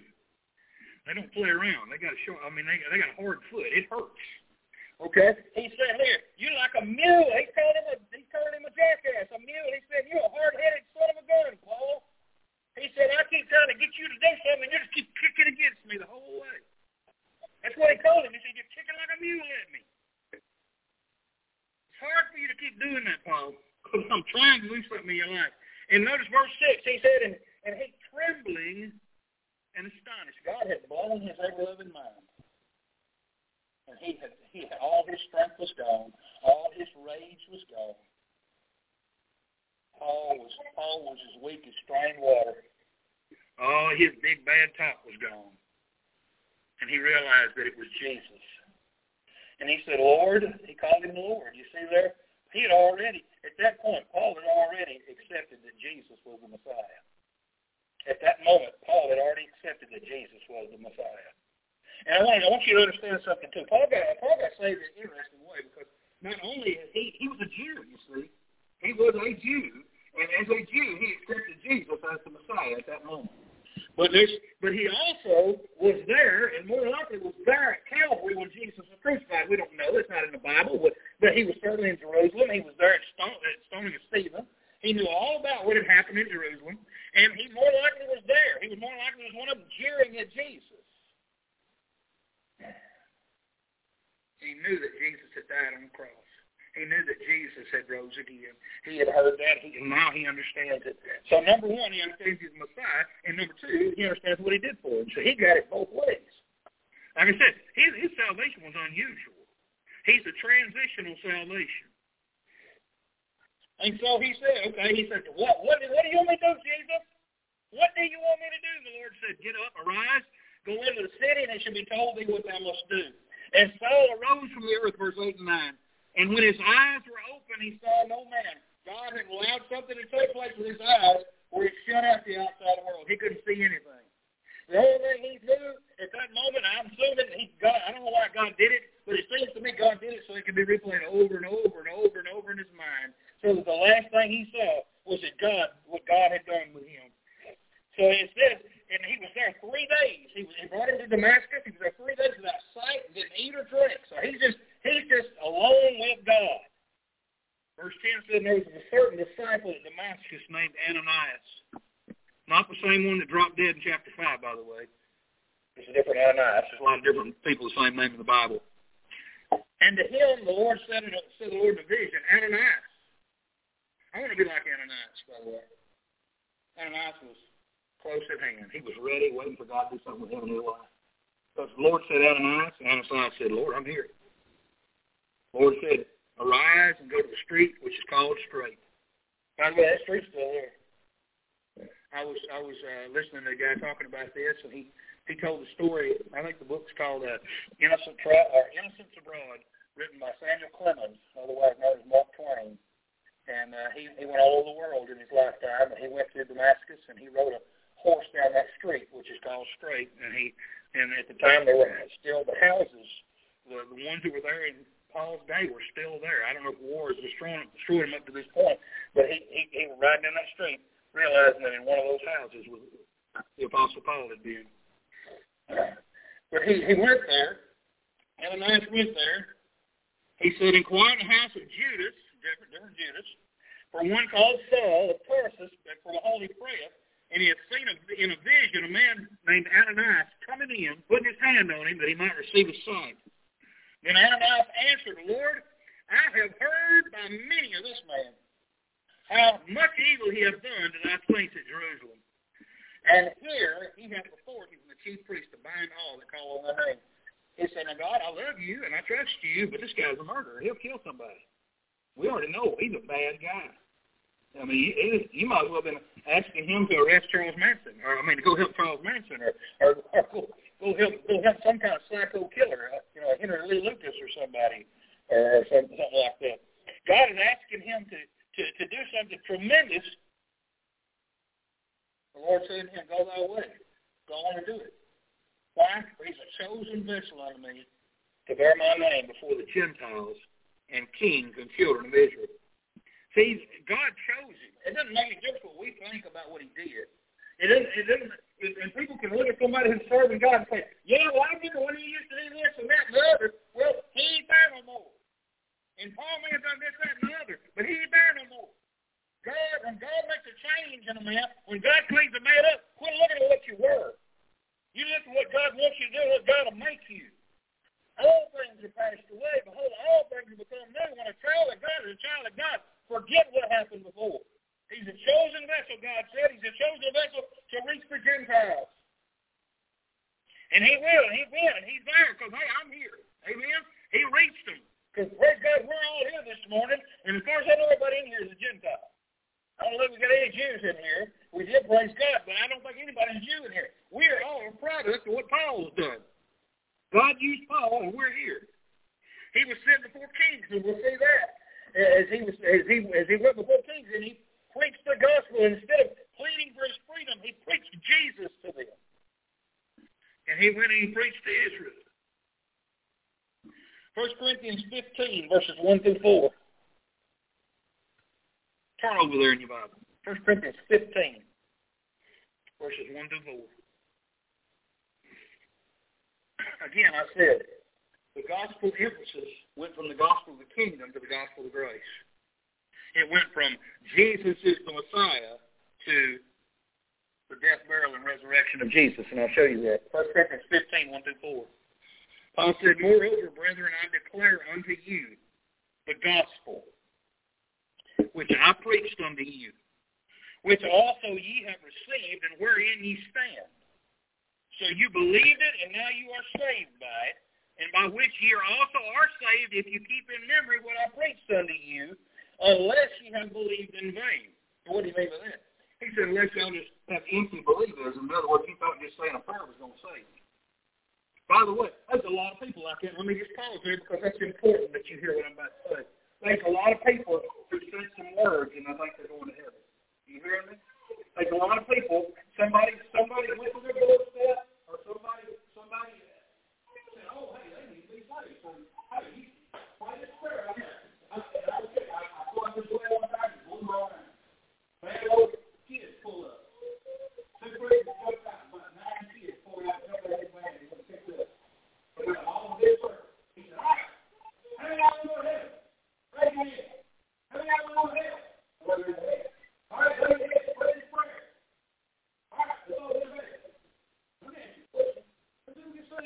They don't play around. They got a short. I mean, they they got a hard foot. It hurts. Okay. He said, "Here, you're like a mule." He called him a he called him a jackass, a mule. He said, "You're a hard-headed son of a gun, Paul." He said, "I keep trying to get you to do something, and you just keep kicking against me the whole way." That's what he called him. He said, "You're kicking like a mule at me." It's hard for you to keep doing that, Paul, because I'm trying to do something in your life. And notice verse 6, he said, and, and he trembling and astonished. God had blown his ever-loving mind. And he had, he had, all his strength was gone. All his rage was gone. Paul was, Paul was as weak as strained water. All his big bad top was gone. And he realized that it was Jesus. And he said, Lord, he called him Lord. You see there? He had already, at that point, Paul had already accepted that Jesus was the Messiah. At that moment, Paul had already accepted that Jesus was the Messiah. And I want, I want you to understand something too. Paul got, Paul got saved in an interesting way because not only he, he was a Jew, you see. He was a Jew. And as a Jew, he accepted Jesus as the Messiah at that moment. But there's, but he also was there, and more likely was there at Calvary when Jesus was crucified. We don't know; it's not in the Bible, but, but he was certainly in Jerusalem. He was there at, stone, at stoning of Stephen. He knew all about what had happened in Jerusalem, and he more likely was there. He was more likely was one of them jeering at Jesus. He knew that Jesus had died on the cross. He knew that Jesus had rose again. He had heard that, he, and now he understands it. So number one, he understands he's Messiah, and number two, he understands what he did for him. So he got it both ways. Like I said, his, his salvation was unusual. He's a transitional salvation. And so he said, okay, he said, what, what, what do you want me to do, Jesus? What do you want me to do? The Lord said, get up, arise, go into the city, and it shall be told thee what thou must do. And Saul arose from the earth, verse 8 and 9. And when his eyes were open, he saw no man. God had allowed something to take place with his eyes where he shut out the outside world. He couldn't see anything. The only thing he knew at that moment, I'm assuming he God, I don't know why God did it, but it seems to me God did it so it could be replayed over and over and over and over in his mind. So that the last thing he saw was that God, what God had done with him. So it says, and he was there three days. He was he brought him to Damascus. He was there three days without sight, didn't eat or drink. So he's just He's just alone with God. Verse 10 said there was a certain disciple at Damascus named Ananias. Not the same one that dropped dead in chapter 5, by the way. It's a different Ananias. There's a lot of different people with the same name in the Bible. And to him the Lord said, it, said the Lord in a vision, Ananias. I want to be like Ananias, by the way. Ananias was close at hand. He was ready, waiting for God to do something with him in his life. Because the Lord said Ananias, and Ananias said, Lord, I'm here. Lord said, arise and go to the street which is called Straight. By the way, that street's still there. I was I was uh, listening to a guy talking about this, and he he told the story. I think the book's called uh, Innocent Tra- or Innocents Abroad, written by Samuel Clemens, otherwise known as Mark Twain. And uh, he he went all over the world in his lifetime. He went to Damascus, and he rode a horse down that street, which is called Straight. And he and at the time there were still the houses, the the ones that were there in Paul's day were still there. I don't know if war has destroyed, destroyed him up to this point, but he, he, he was riding down that street realizing that in one of those houses was the Apostle Paul had been. But he, he went there. Ananias went there. He said, inquire in the house of Judas, different, Judas, for one called Saul of Tarsus, from a holy prayer, and he had seen a, in a vision a man named Ananias coming in, putting his hand on him that he might receive his sight. Then Ananias answered, Lord, I have heard by many of this man how much evil he hath done to thy saints at Jerusalem. And here he hath authority from the chief priest to bind all that call on thy name. He said, Now God, I love you and I trust you, but this guy's a murderer. He'll kill somebody. We already know he's a bad guy. I mean, you, you might as well have been asking him to arrest Charles Manson, or I mean, to go help Charles Manson, or or, or go, go help go help some kind of psycho killer, uh, you know, Henry Lee Lucas or somebody, or something, something like that. God is asking him to to to do something tremendous. The Lord said to him, "Go thy way, go on and do it." Why? For he's a chosen vessel unto me to bear my name before the Gentiles and kings and children of Israel. See, God chose him. It doesn't make any difference what we think about what he did. It doesn't, it doesn't, and people can look at somebody who's serving God and say, yeah, well, I remember when he used to do this and that and the other. Well, he ain't there no more. And Paul may have done this, that, and the other, but he ain't there no more. God, when God makes a change in a man, when God cleans a man up, quit looking at what you were. You look at what God wants you to do, what God will make you. All things are passed away. Behold, all things have become new. When a child of God as a child of God, forget what happened before. He's a chosen vessel, God said. He's a chosen vessel to reach the Gentiles. And he will, and he will, and he's there because, hey, I'm here. Amen? He reached them. Because, praise God, we're all here this morning, and as far as I know, everybody in here is a Gentile. I don't think we got any Jews in here. We did praise God, but I don't think anybody's Jew in here. We are all product of what Paul has done. God used Paul, and we're here. He was sent before kings, and we'll see that as he was as he as he went before kings, and he preached the gospel. And instead of pleading for his freedom, he preached Jesus to them. And he went and he preached to Israel. 1 Corinthians 15, verses 1 through 4. Turn over there in your Bible. 1 Corinthians 15, verses 1 through 4. Again, I said, the gospel emphasis went from the gospel of the kingdom to the gospel of grace. It went from Jesus is the Messiah to the death, burial, and resurrection of Jesus, and I'll show you that. 1 Corinthians 15, 1 through 4. Paul said, Moreover, brethren, I declare unto you the gospel which I preached unto you, which also ye have received, and wherein ye stand. So you believed it, and now you are saved by it, and by which ye are also are saved, if you keep in memory what I preached unto you, unless ye have believed in vain. What do you mean by that? He said, unless y'all just have empty believism. In other words, you thought just saying a prayer was going to save you. By the way, there's a lot of people out there. Let me just pause here because that's important that you hear what I'm about to say. There's a lot of people who said some words and I think they're going to heaven. You hear me? There's a lot of people. Somebody, somebody went to their doorstep, or somebody, somebody said, "Oh, hey, they need to be saved." So, hey, you pray this prayer. I, I, I, I, I go out this way one time, and blew my mind. Man, old kids pull up. Two, three, four, five, about nine kids pull out, jump out his van. All this work. He said, all right, how many of you want to heaven? Raise your hand. How many of you want to heaven? Raise your hand. All right, raise your hand. Pray this prayer. All right, let's all do it. Let me ask you a question. What did you say?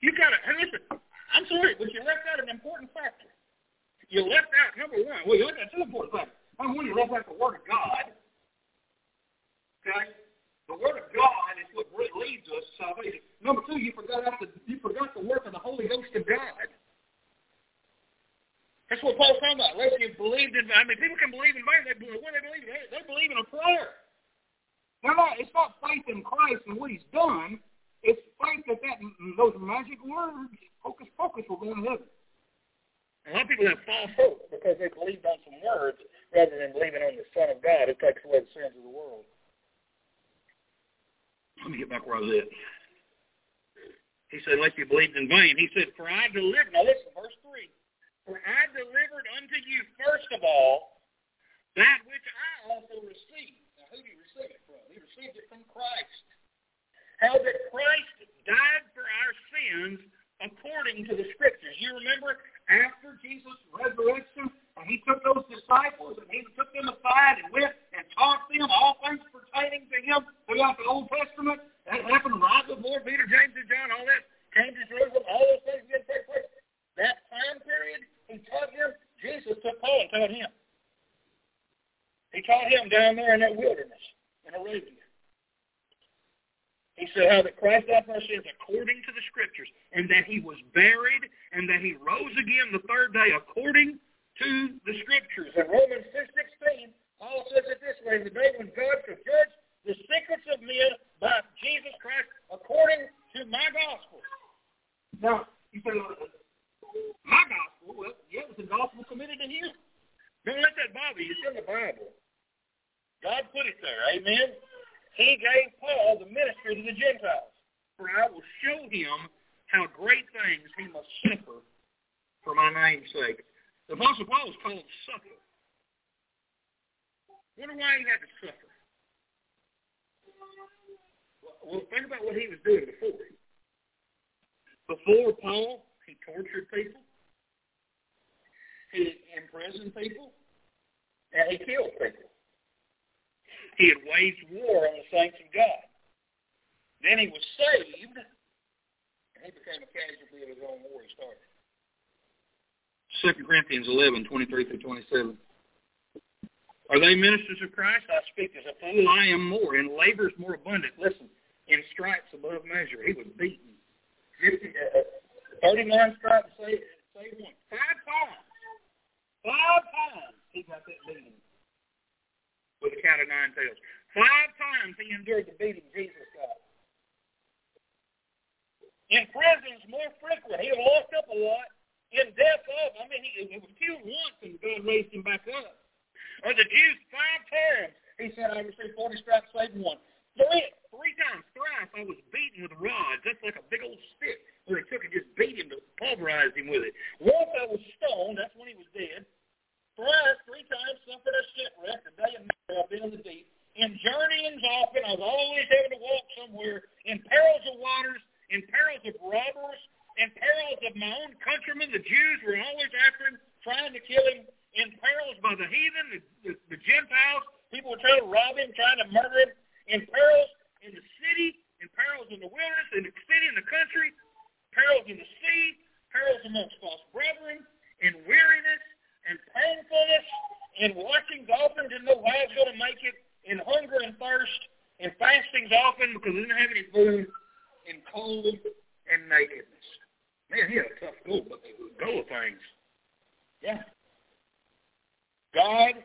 You got to, and listen, I'm sorry, but you left out an important factor. You left out, number one, well, you left out two important factors. Number one, you left out the Word of God. Okay? The Word of God is what leads us to salvation. Number two, you forgot the you forgot the work of the Holy Ghost of God. That's what Paul's talking about. Unless you believed in, I mean, people can believe in vain. They believe, what they believe in? They believe in a prayer. Not, it's not faith in Christ and what He's done. It's faith that, that those magic words, hocus pocus, will go to heaven. A lot of people have false hope because they believed on some words rather than believing on the Son of God who takes away the sins of the world. Let me get back where I was at. He said, unless you believed in vain. He said, for I delivered, now listen, verse 3. For I delivered unto you first of all that which I also received. Now, who did he receive it from? He received it from Christ. How that Christ died for our sins according to the Scriptures. You remember after Jesus' resurrection, and he took those disciples and he took them aside and went and taught them all things pertaining to him throughout the Old Testament. That happened right before Peter, James, and John, all that came to Jerusalem, all those things began to take place. That time period, he taught them, Jesus took Paul and taught him. He taught him down there in that wilderness in Arabia. He said how that Christ died for our sins according to the Scriptures, and that he was buried, and that he rose again the third day according to the Scriptures. In Romans 6.16, Paul says it this way, the day when God shall judge the secrets of men by Jesus Christ according to my gospel. Now, you say, my gospel? Well, yeah, it was the gospel committed to him. Don't let that bother you. It's in the Bible. God put it there. Amen. He gave Paul the ministry to the Gentiles. For I will show him how great things he must suffer for my name's sake. The Apostle Paul is called suffer. Wonder why he had to suffer. Well, think about what he was doing before. Before Paul, he tortured people. He imprisoned people. And he killed people. He had waged war on the saints of God. Then he was saved, he became a casualty of his own war he started. Second Corinthians 11, 23 through 27. Are they ministers of Christ? I speak as a fool. I am more. In labors more abundant. Listen, in stripes above measure. He was beaten. 50, uh, 39 stripes saved, saved one. Five times. Five times he got that beating with a cat of nine tails. Five times he endured the beating Jesus got. In prisons more frequent. He locked up a lot. In death of, I mean, he, he was killed once and God raised him back up. Or the Jews five times. He said, I received 40 stripes, saved one. Three, three times, thrice, I was beaten with rods. That's like a big old stick where he took and just beat him to pulverize him with it. Once I was stoned. That's when he was dead. Thrice, three times, suffered a shipwreck, a day and night I've been in the deep. In journeyings often, I was always having to walk somewhere. In perils of waters, in perils of robbers, in perils of my own countrymen. The Jews were always after him, trying to kill him. In perils by the heathen, the, the, the Gentiles, people were trying to rob him, trying to murder him. In perils in the city, in perils in the wilderness, in the city, in the country, perils in the sea, perils amongst false brethren, in weariness, and painfulness, in watching often to know how going to make it, in hunger and thirst, and fastings often because they didn't have any food, in cold and nakedness. Man, he had a tough go, but they would go with things. Yeah. God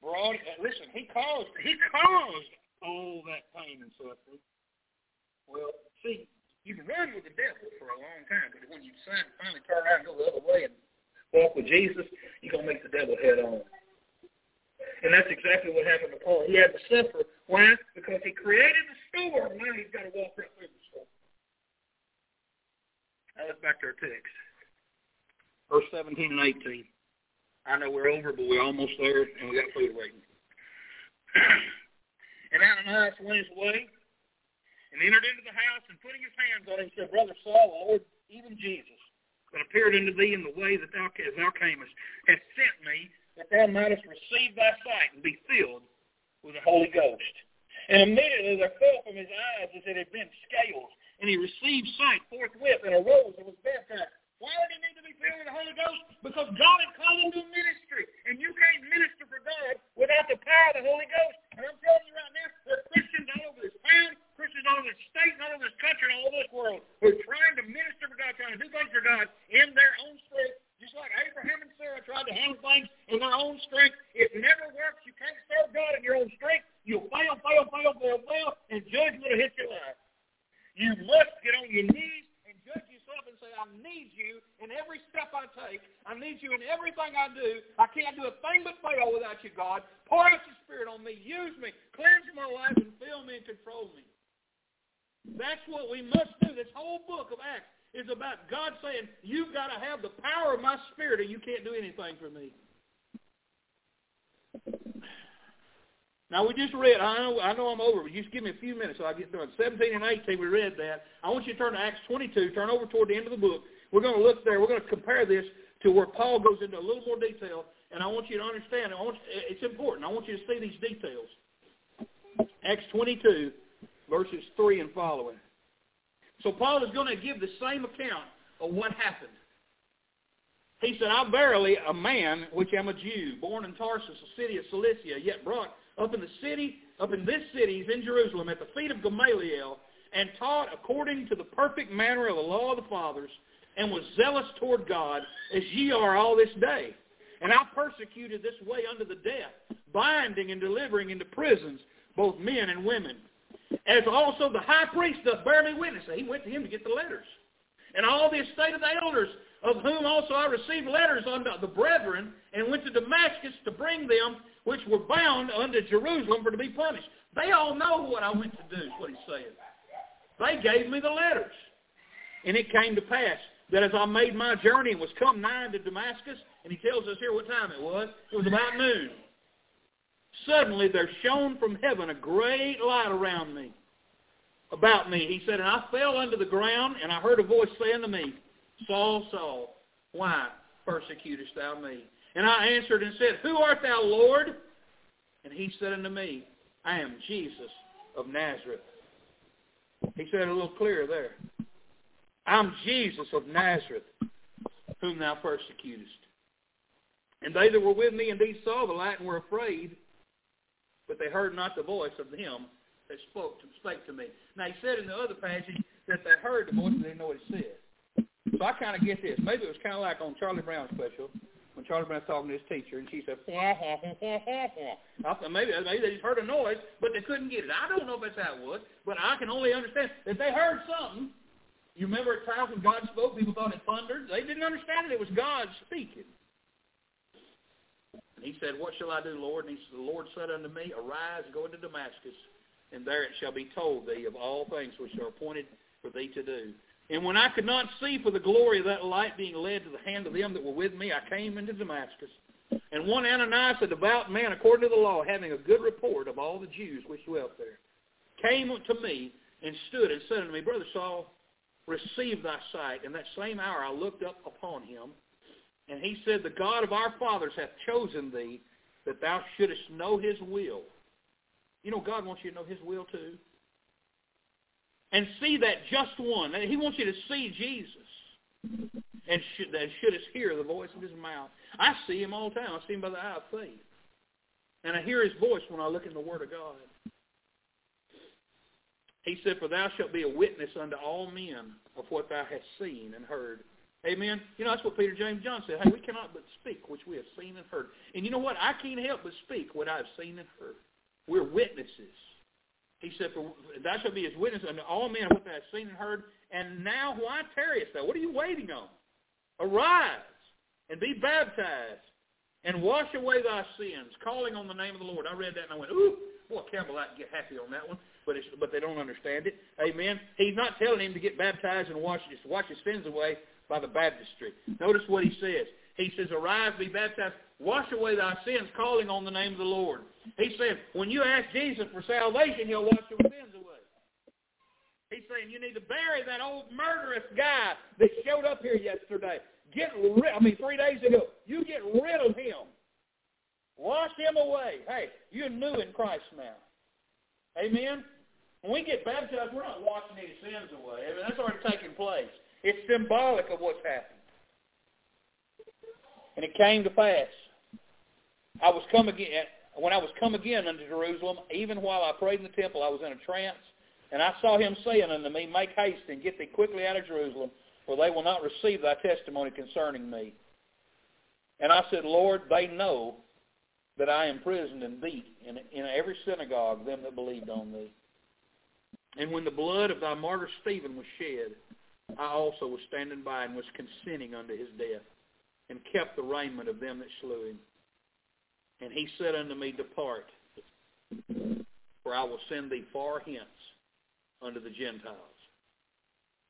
brought. Listen, he caused. He caused all that pain and suffering. Well, see, you can run with the devil for a long time, but when you decide to finally turn around and go the other way and walk with Jesus, you're going to make the devil head on. And that's exactly what happened to Paul. He had to suffer. Why? Because he created the storm. Now he's got to walk right through let's back to our text. Verse 17 and 18. I know we're over, but we're almost there, and we got food waiting. [clears throat] and Ananias went his way and entered into the house, and putting his hands on him, said, Brother Saul, the Lord, even Jesus, that appeared unto thee in the way that thou, as thou camest, hath sent me that thou mightest receive thy sight and be filled with the Holy Ghost. And immediately there fell from his eyes as it had been scales, and he received sight forthwith and arose and was baptized. Why did he need to be filled with the Holy Ghost? Because God had called him to ministry, and you can't minister for God without the power of the Holy Ghost. And I'm telling you right now, there are Christians all over this town, Christians all over this state, all over this country, and all over this world who are trying to minister for God, trying to do things for God in their own strength, just like Abraham and Sarah tried to handle things in their own strength. It never works. You can't serve God in your own strength. You'll fail, fail, fail, fail, fail, and judgment will hit your life. You must get on your knees and judge yourself and say, I need you in every step I take. I need you in everything I do. I can't do a thing but fail without you, God. Pour out your Spirit on me. Use me. Cleanse my life and fill me and control me. That's what we must do. This whole book of Acts is about God saying, you've got to have the power of my Spirit or you can't do anything for me. Now we just read. I know I know I'm over, but just give me a few minutes so I get done. 17 and 18, we read that. I want you to turn to Acts 22. Turn over toward the end of the book. We're going to look there. We're going to compare this to where Paul goes into a little more detail, and I want you to understand. I want you, it's important. I want you to see these details. Acts 22, verses 3 and following. So Paul is going to give the same account of what happened. He said, I verily, a man, which am a Jew, born in Tarsus, a city of Cilicia, yet brought up in the city, up in this city, in Jerusalem, at the feet of Gamaliel, and taught according to the perfect manner of the law of the fathers, and was zealous toward God, as ye are all this day. And I persecuted this way unto the death, binding and delivering into prisons both men and women. As also the high priest doth bear me witness. He went to him to get the letters. And all the estate of the elders, of whom also I received letters unto the brethren, and went to Damascus to bring them which were bound unto Jerusalem for to be punished. They all know what I went to do, is what he said. They gave me the letters. And it came to pass that as I made my journey and was come nigh to Damascus, and he tells us here what time it was, it was about noon. Suddenly there shone from heaven a great light around me, about me. He said, and I fell unto the ground, and I heard a voice saying to me, Saul, Saul, why persecutest thou me? And I answered and said, Who art thou, Lord? And he said unto me, I am Jesus of Nazareth. He said a little clearer there. I'm Jesus of Nazareth, whom thou persecutest. And they that were with me indeed saw the light and were afraid, but they heard not the voice of him that spoke to, spake to me. Now he said in the other passage that they heard the voice, but they didn't know what he said. So I kind of get this. Maybe it was kind of like on Charlie Brown's special when Charlie Brown's talking to his teacher, and she said. I maybe, maybe they just heard a noise, but they couldn't get it. I don't know if that's how it was, but I can only understand that they heard something. You remember at times when God spoke, people thought it thundered. They didn't understand it. It was God speaking. And he said, What shall I do, Lord? And he said, The Lord said unto me, Arise, go into Damascus, and there it shall be told thee of all things which are appointed for thee to do. And when I could not see for the glory of that light being led to the hand of them that were with me, I came into Damascus. And one Ananias, a devout man according to the law, having a good report of all the Jews which dwelt there, came to me and stood and said unto me, Brother Saul, receive thy sight. And that same hour I looked up upon him, and he said, The God of our fathers hath chosen thee, that thou shouldest know his will. You know, God wants you to know his will too and see that just one. He wants you to see Jesus and should, and shouldest hear the voice of his mouth. I see him all the time. I see him by the eye of faith. And I hear his voice when I look in the Word of God. He said, For thou shalt be a witness unto all men of what thou hast seen and heard. Amen. You know, that's what Peter, James, John said. Hey, we cannot but speak which we have seen and heard. And you know what? I can't help but speak what I have seen and heard. We're witnesses. He said, For thou shalt be his witness unto all men of what thou hast seen and heard. And now why tarriest thou? What are you waiting on? Arise and be baptized and wash away thy sins, calling on the name of the Lord. I read that and I went, ooh, boy, can get happy on that one. But it's, but they don't understand it. Amen. He's not telling him to get baptized and wash his, wash his sins away by the baptistry. Notice what he says. He says, arise, be baptized, wash away thy sins, calling on the name of the Lord. He said, when you ask Jesus for salvation, he'll wash your sins away. He's saying you need to bury that old murderous guy that showed up here yesterday. Get rid, I mean, three days ago. You get rid of him. Wash him away. Hey, you're new in Christ now. Amen? When we get baptized, we're not washing any sins away. I mean, that's already taken place. It's symbolic of what's happened. And it came to pass. I was come again when I was come again unto Jerusalem, even while I prayed in the temple, I was in a trance, and I saw him saying unto me, Make haste and get thee quickly out of Jerusalem, for they will not receive thy testimony concerning me. And I said, Lord, they know that I am imprisoned and beat in, in every synagogue them that believed on thee. And when the blood of thy martyr Stephen was shed, I also was standing by and was consenting unto his death, and kept the raiment of them that slew him. And he said unto me, Depart, for I will send thee far hence unto the Gentiles.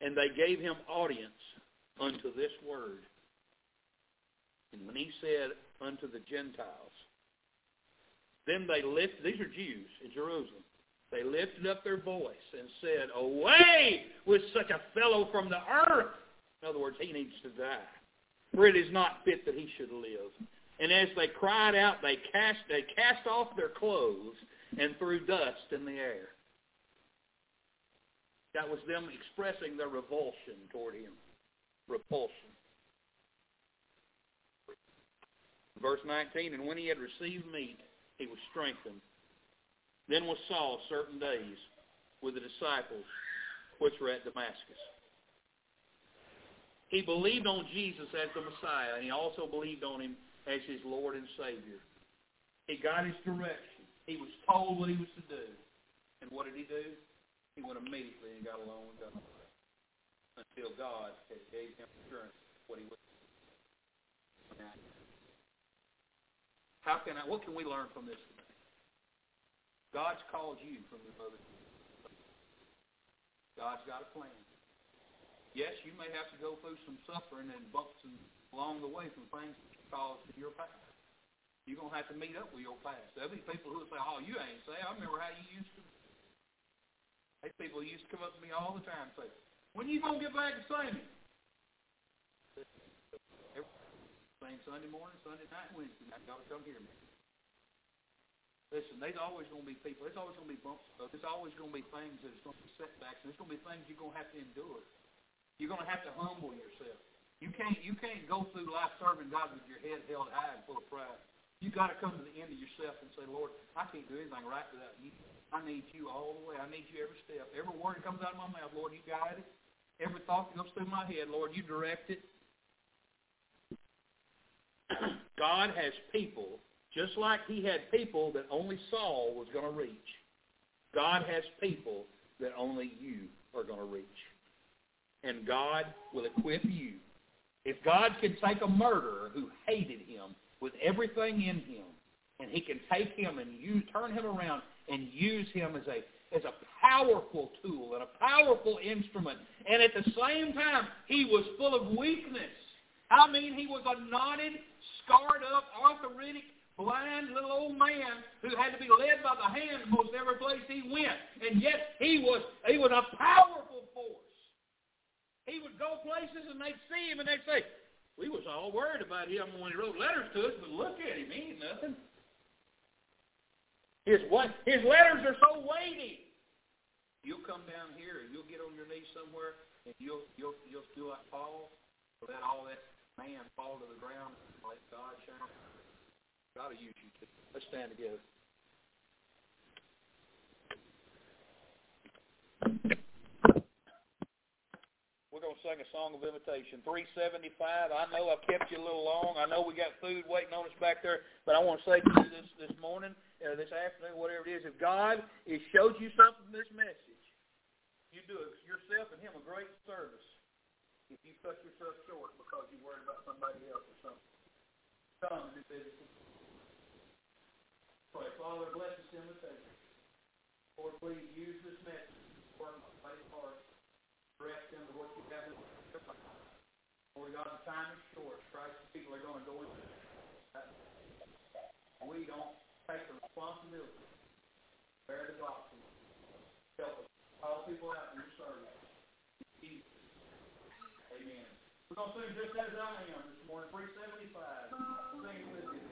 And they gave him audience unto this word. And when he said unto the Gentiles, then they lifted, these are Jews in Jerusalem, they lifted up their voice and said, Away with such a fellow from the earth. In other words, he needs to die. For it is not fit that he should live. And as they cried out, they cast, they cast off their clothes and threw dust in the air. That was them expressing their revulsion toward him. Repulsion. Verse 19, and when he had received meat, he was strengthened. Then was Saul certain days with the disciples which were at Damascus. He believed on Jesus as the Messiah, and he also believed on him as his Lord and Savior. He got his direction. He was told what he was to do. And what did he do? He went immediately and got along with God until God had gave him assurance what he was. How can I? What can we learn from this today? God's called you from your mother's God's got a plan. Yes, you may have to go through some suffering and bumps along the way from things caused in your past. You're going to have to meet up with your past. There'll be people who will say, oh, you ain't say. I remember how you used to. Hey, people used to come up to me all the time and say, when are you going to get back to singing? Sing Sunday morning, Sunday night, Wednesday night. Y'all come hear me. Listen, there's always going to be people. There's always going to be bumps. There's always going to be things that's going to be setbacks. And there's going to be things you're going to have to endure. You're going to have to humble yourself. You can't you can't go through life serving God with your head held high and full of pride. You got to come to the end of yourself and say, Lord, I can't do anything right without you. I need you all the way. I need you every step. Every word that comes out of my mouth, Lord, you guide it. Every thought that goes through my head, Lord, you direct it. [coughs] God has people, just like he had people that only Saul was going to reach. God has people that only you are going to reach. And God will equip you. If God can take a murderer who hated him with everything in him, and he can take him and use, turn him around and use him as a as a powerful tool and a powerful instrument. And at the same time, he was full of weakness. I mean, he was a knotted, scarred up, arthritic, blind little old man who had to be led by the hand most every place he went. And yet he was he was a powerful. He would go places and they'd see him and they'd say, we was all worried about him when he wrote letters to us, but look at him, he ain't nothing. His what? His letters are so weighty. You'll come down here and you'll get on your knees somewhere and you'll you'll you'll do like Paul, let all that man fall to the ground and let God shine. God will use you too. Let's stand together. We're going to sing a song of invitation. 375. I know I've kept you a little long. I know we got food waiting on us back there, but I want to say to you this this morning, uh, this afternoon, whatever it is, if God has showed you something from this message, you do yourself and Him a great service if you cut yourself short because you're worried about somebody else or something. Come and business. Pray, Father, bless this invitation. Lord, please use this message for my faith heart. Direct them to what you have in their life. Lord God, the time is short. Christ's people are going to go into We don't take the responsibility, bear the gospel, help us, call people out in your service. Amen. We're going to sing just as I am this morning, 375. Sing with me.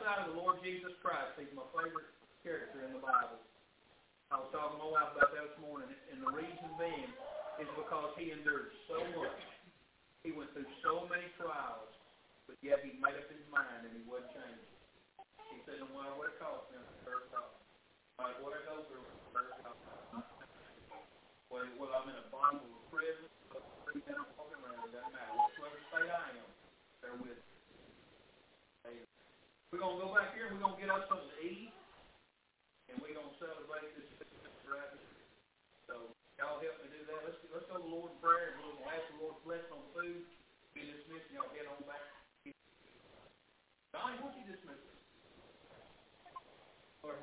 outside of the Lord Jesus Christ, he's my favorite character in the Bible. I was talking to my wife about that this morning, and the reason being is because he endured so much. He went through so many trials, but yet he made up his mind and he wasn't changing. He said, no matter what it costs him, first off, no what I go through, first off, whether, whether I'm in a bond of prison, whether I'm walking around, it doesn't matter. Whatsoever state I am, they're with me. We're going to go back here and we're going to get up some to eat. And we're going to celebrate this Friday. So y'all help me do that. Let's, let's go to the Lord's Prayer and we're gonna ask the Lord's blessing on food. Be dismissed y'all head on back. Donnie, won't you dismiss us? Lord,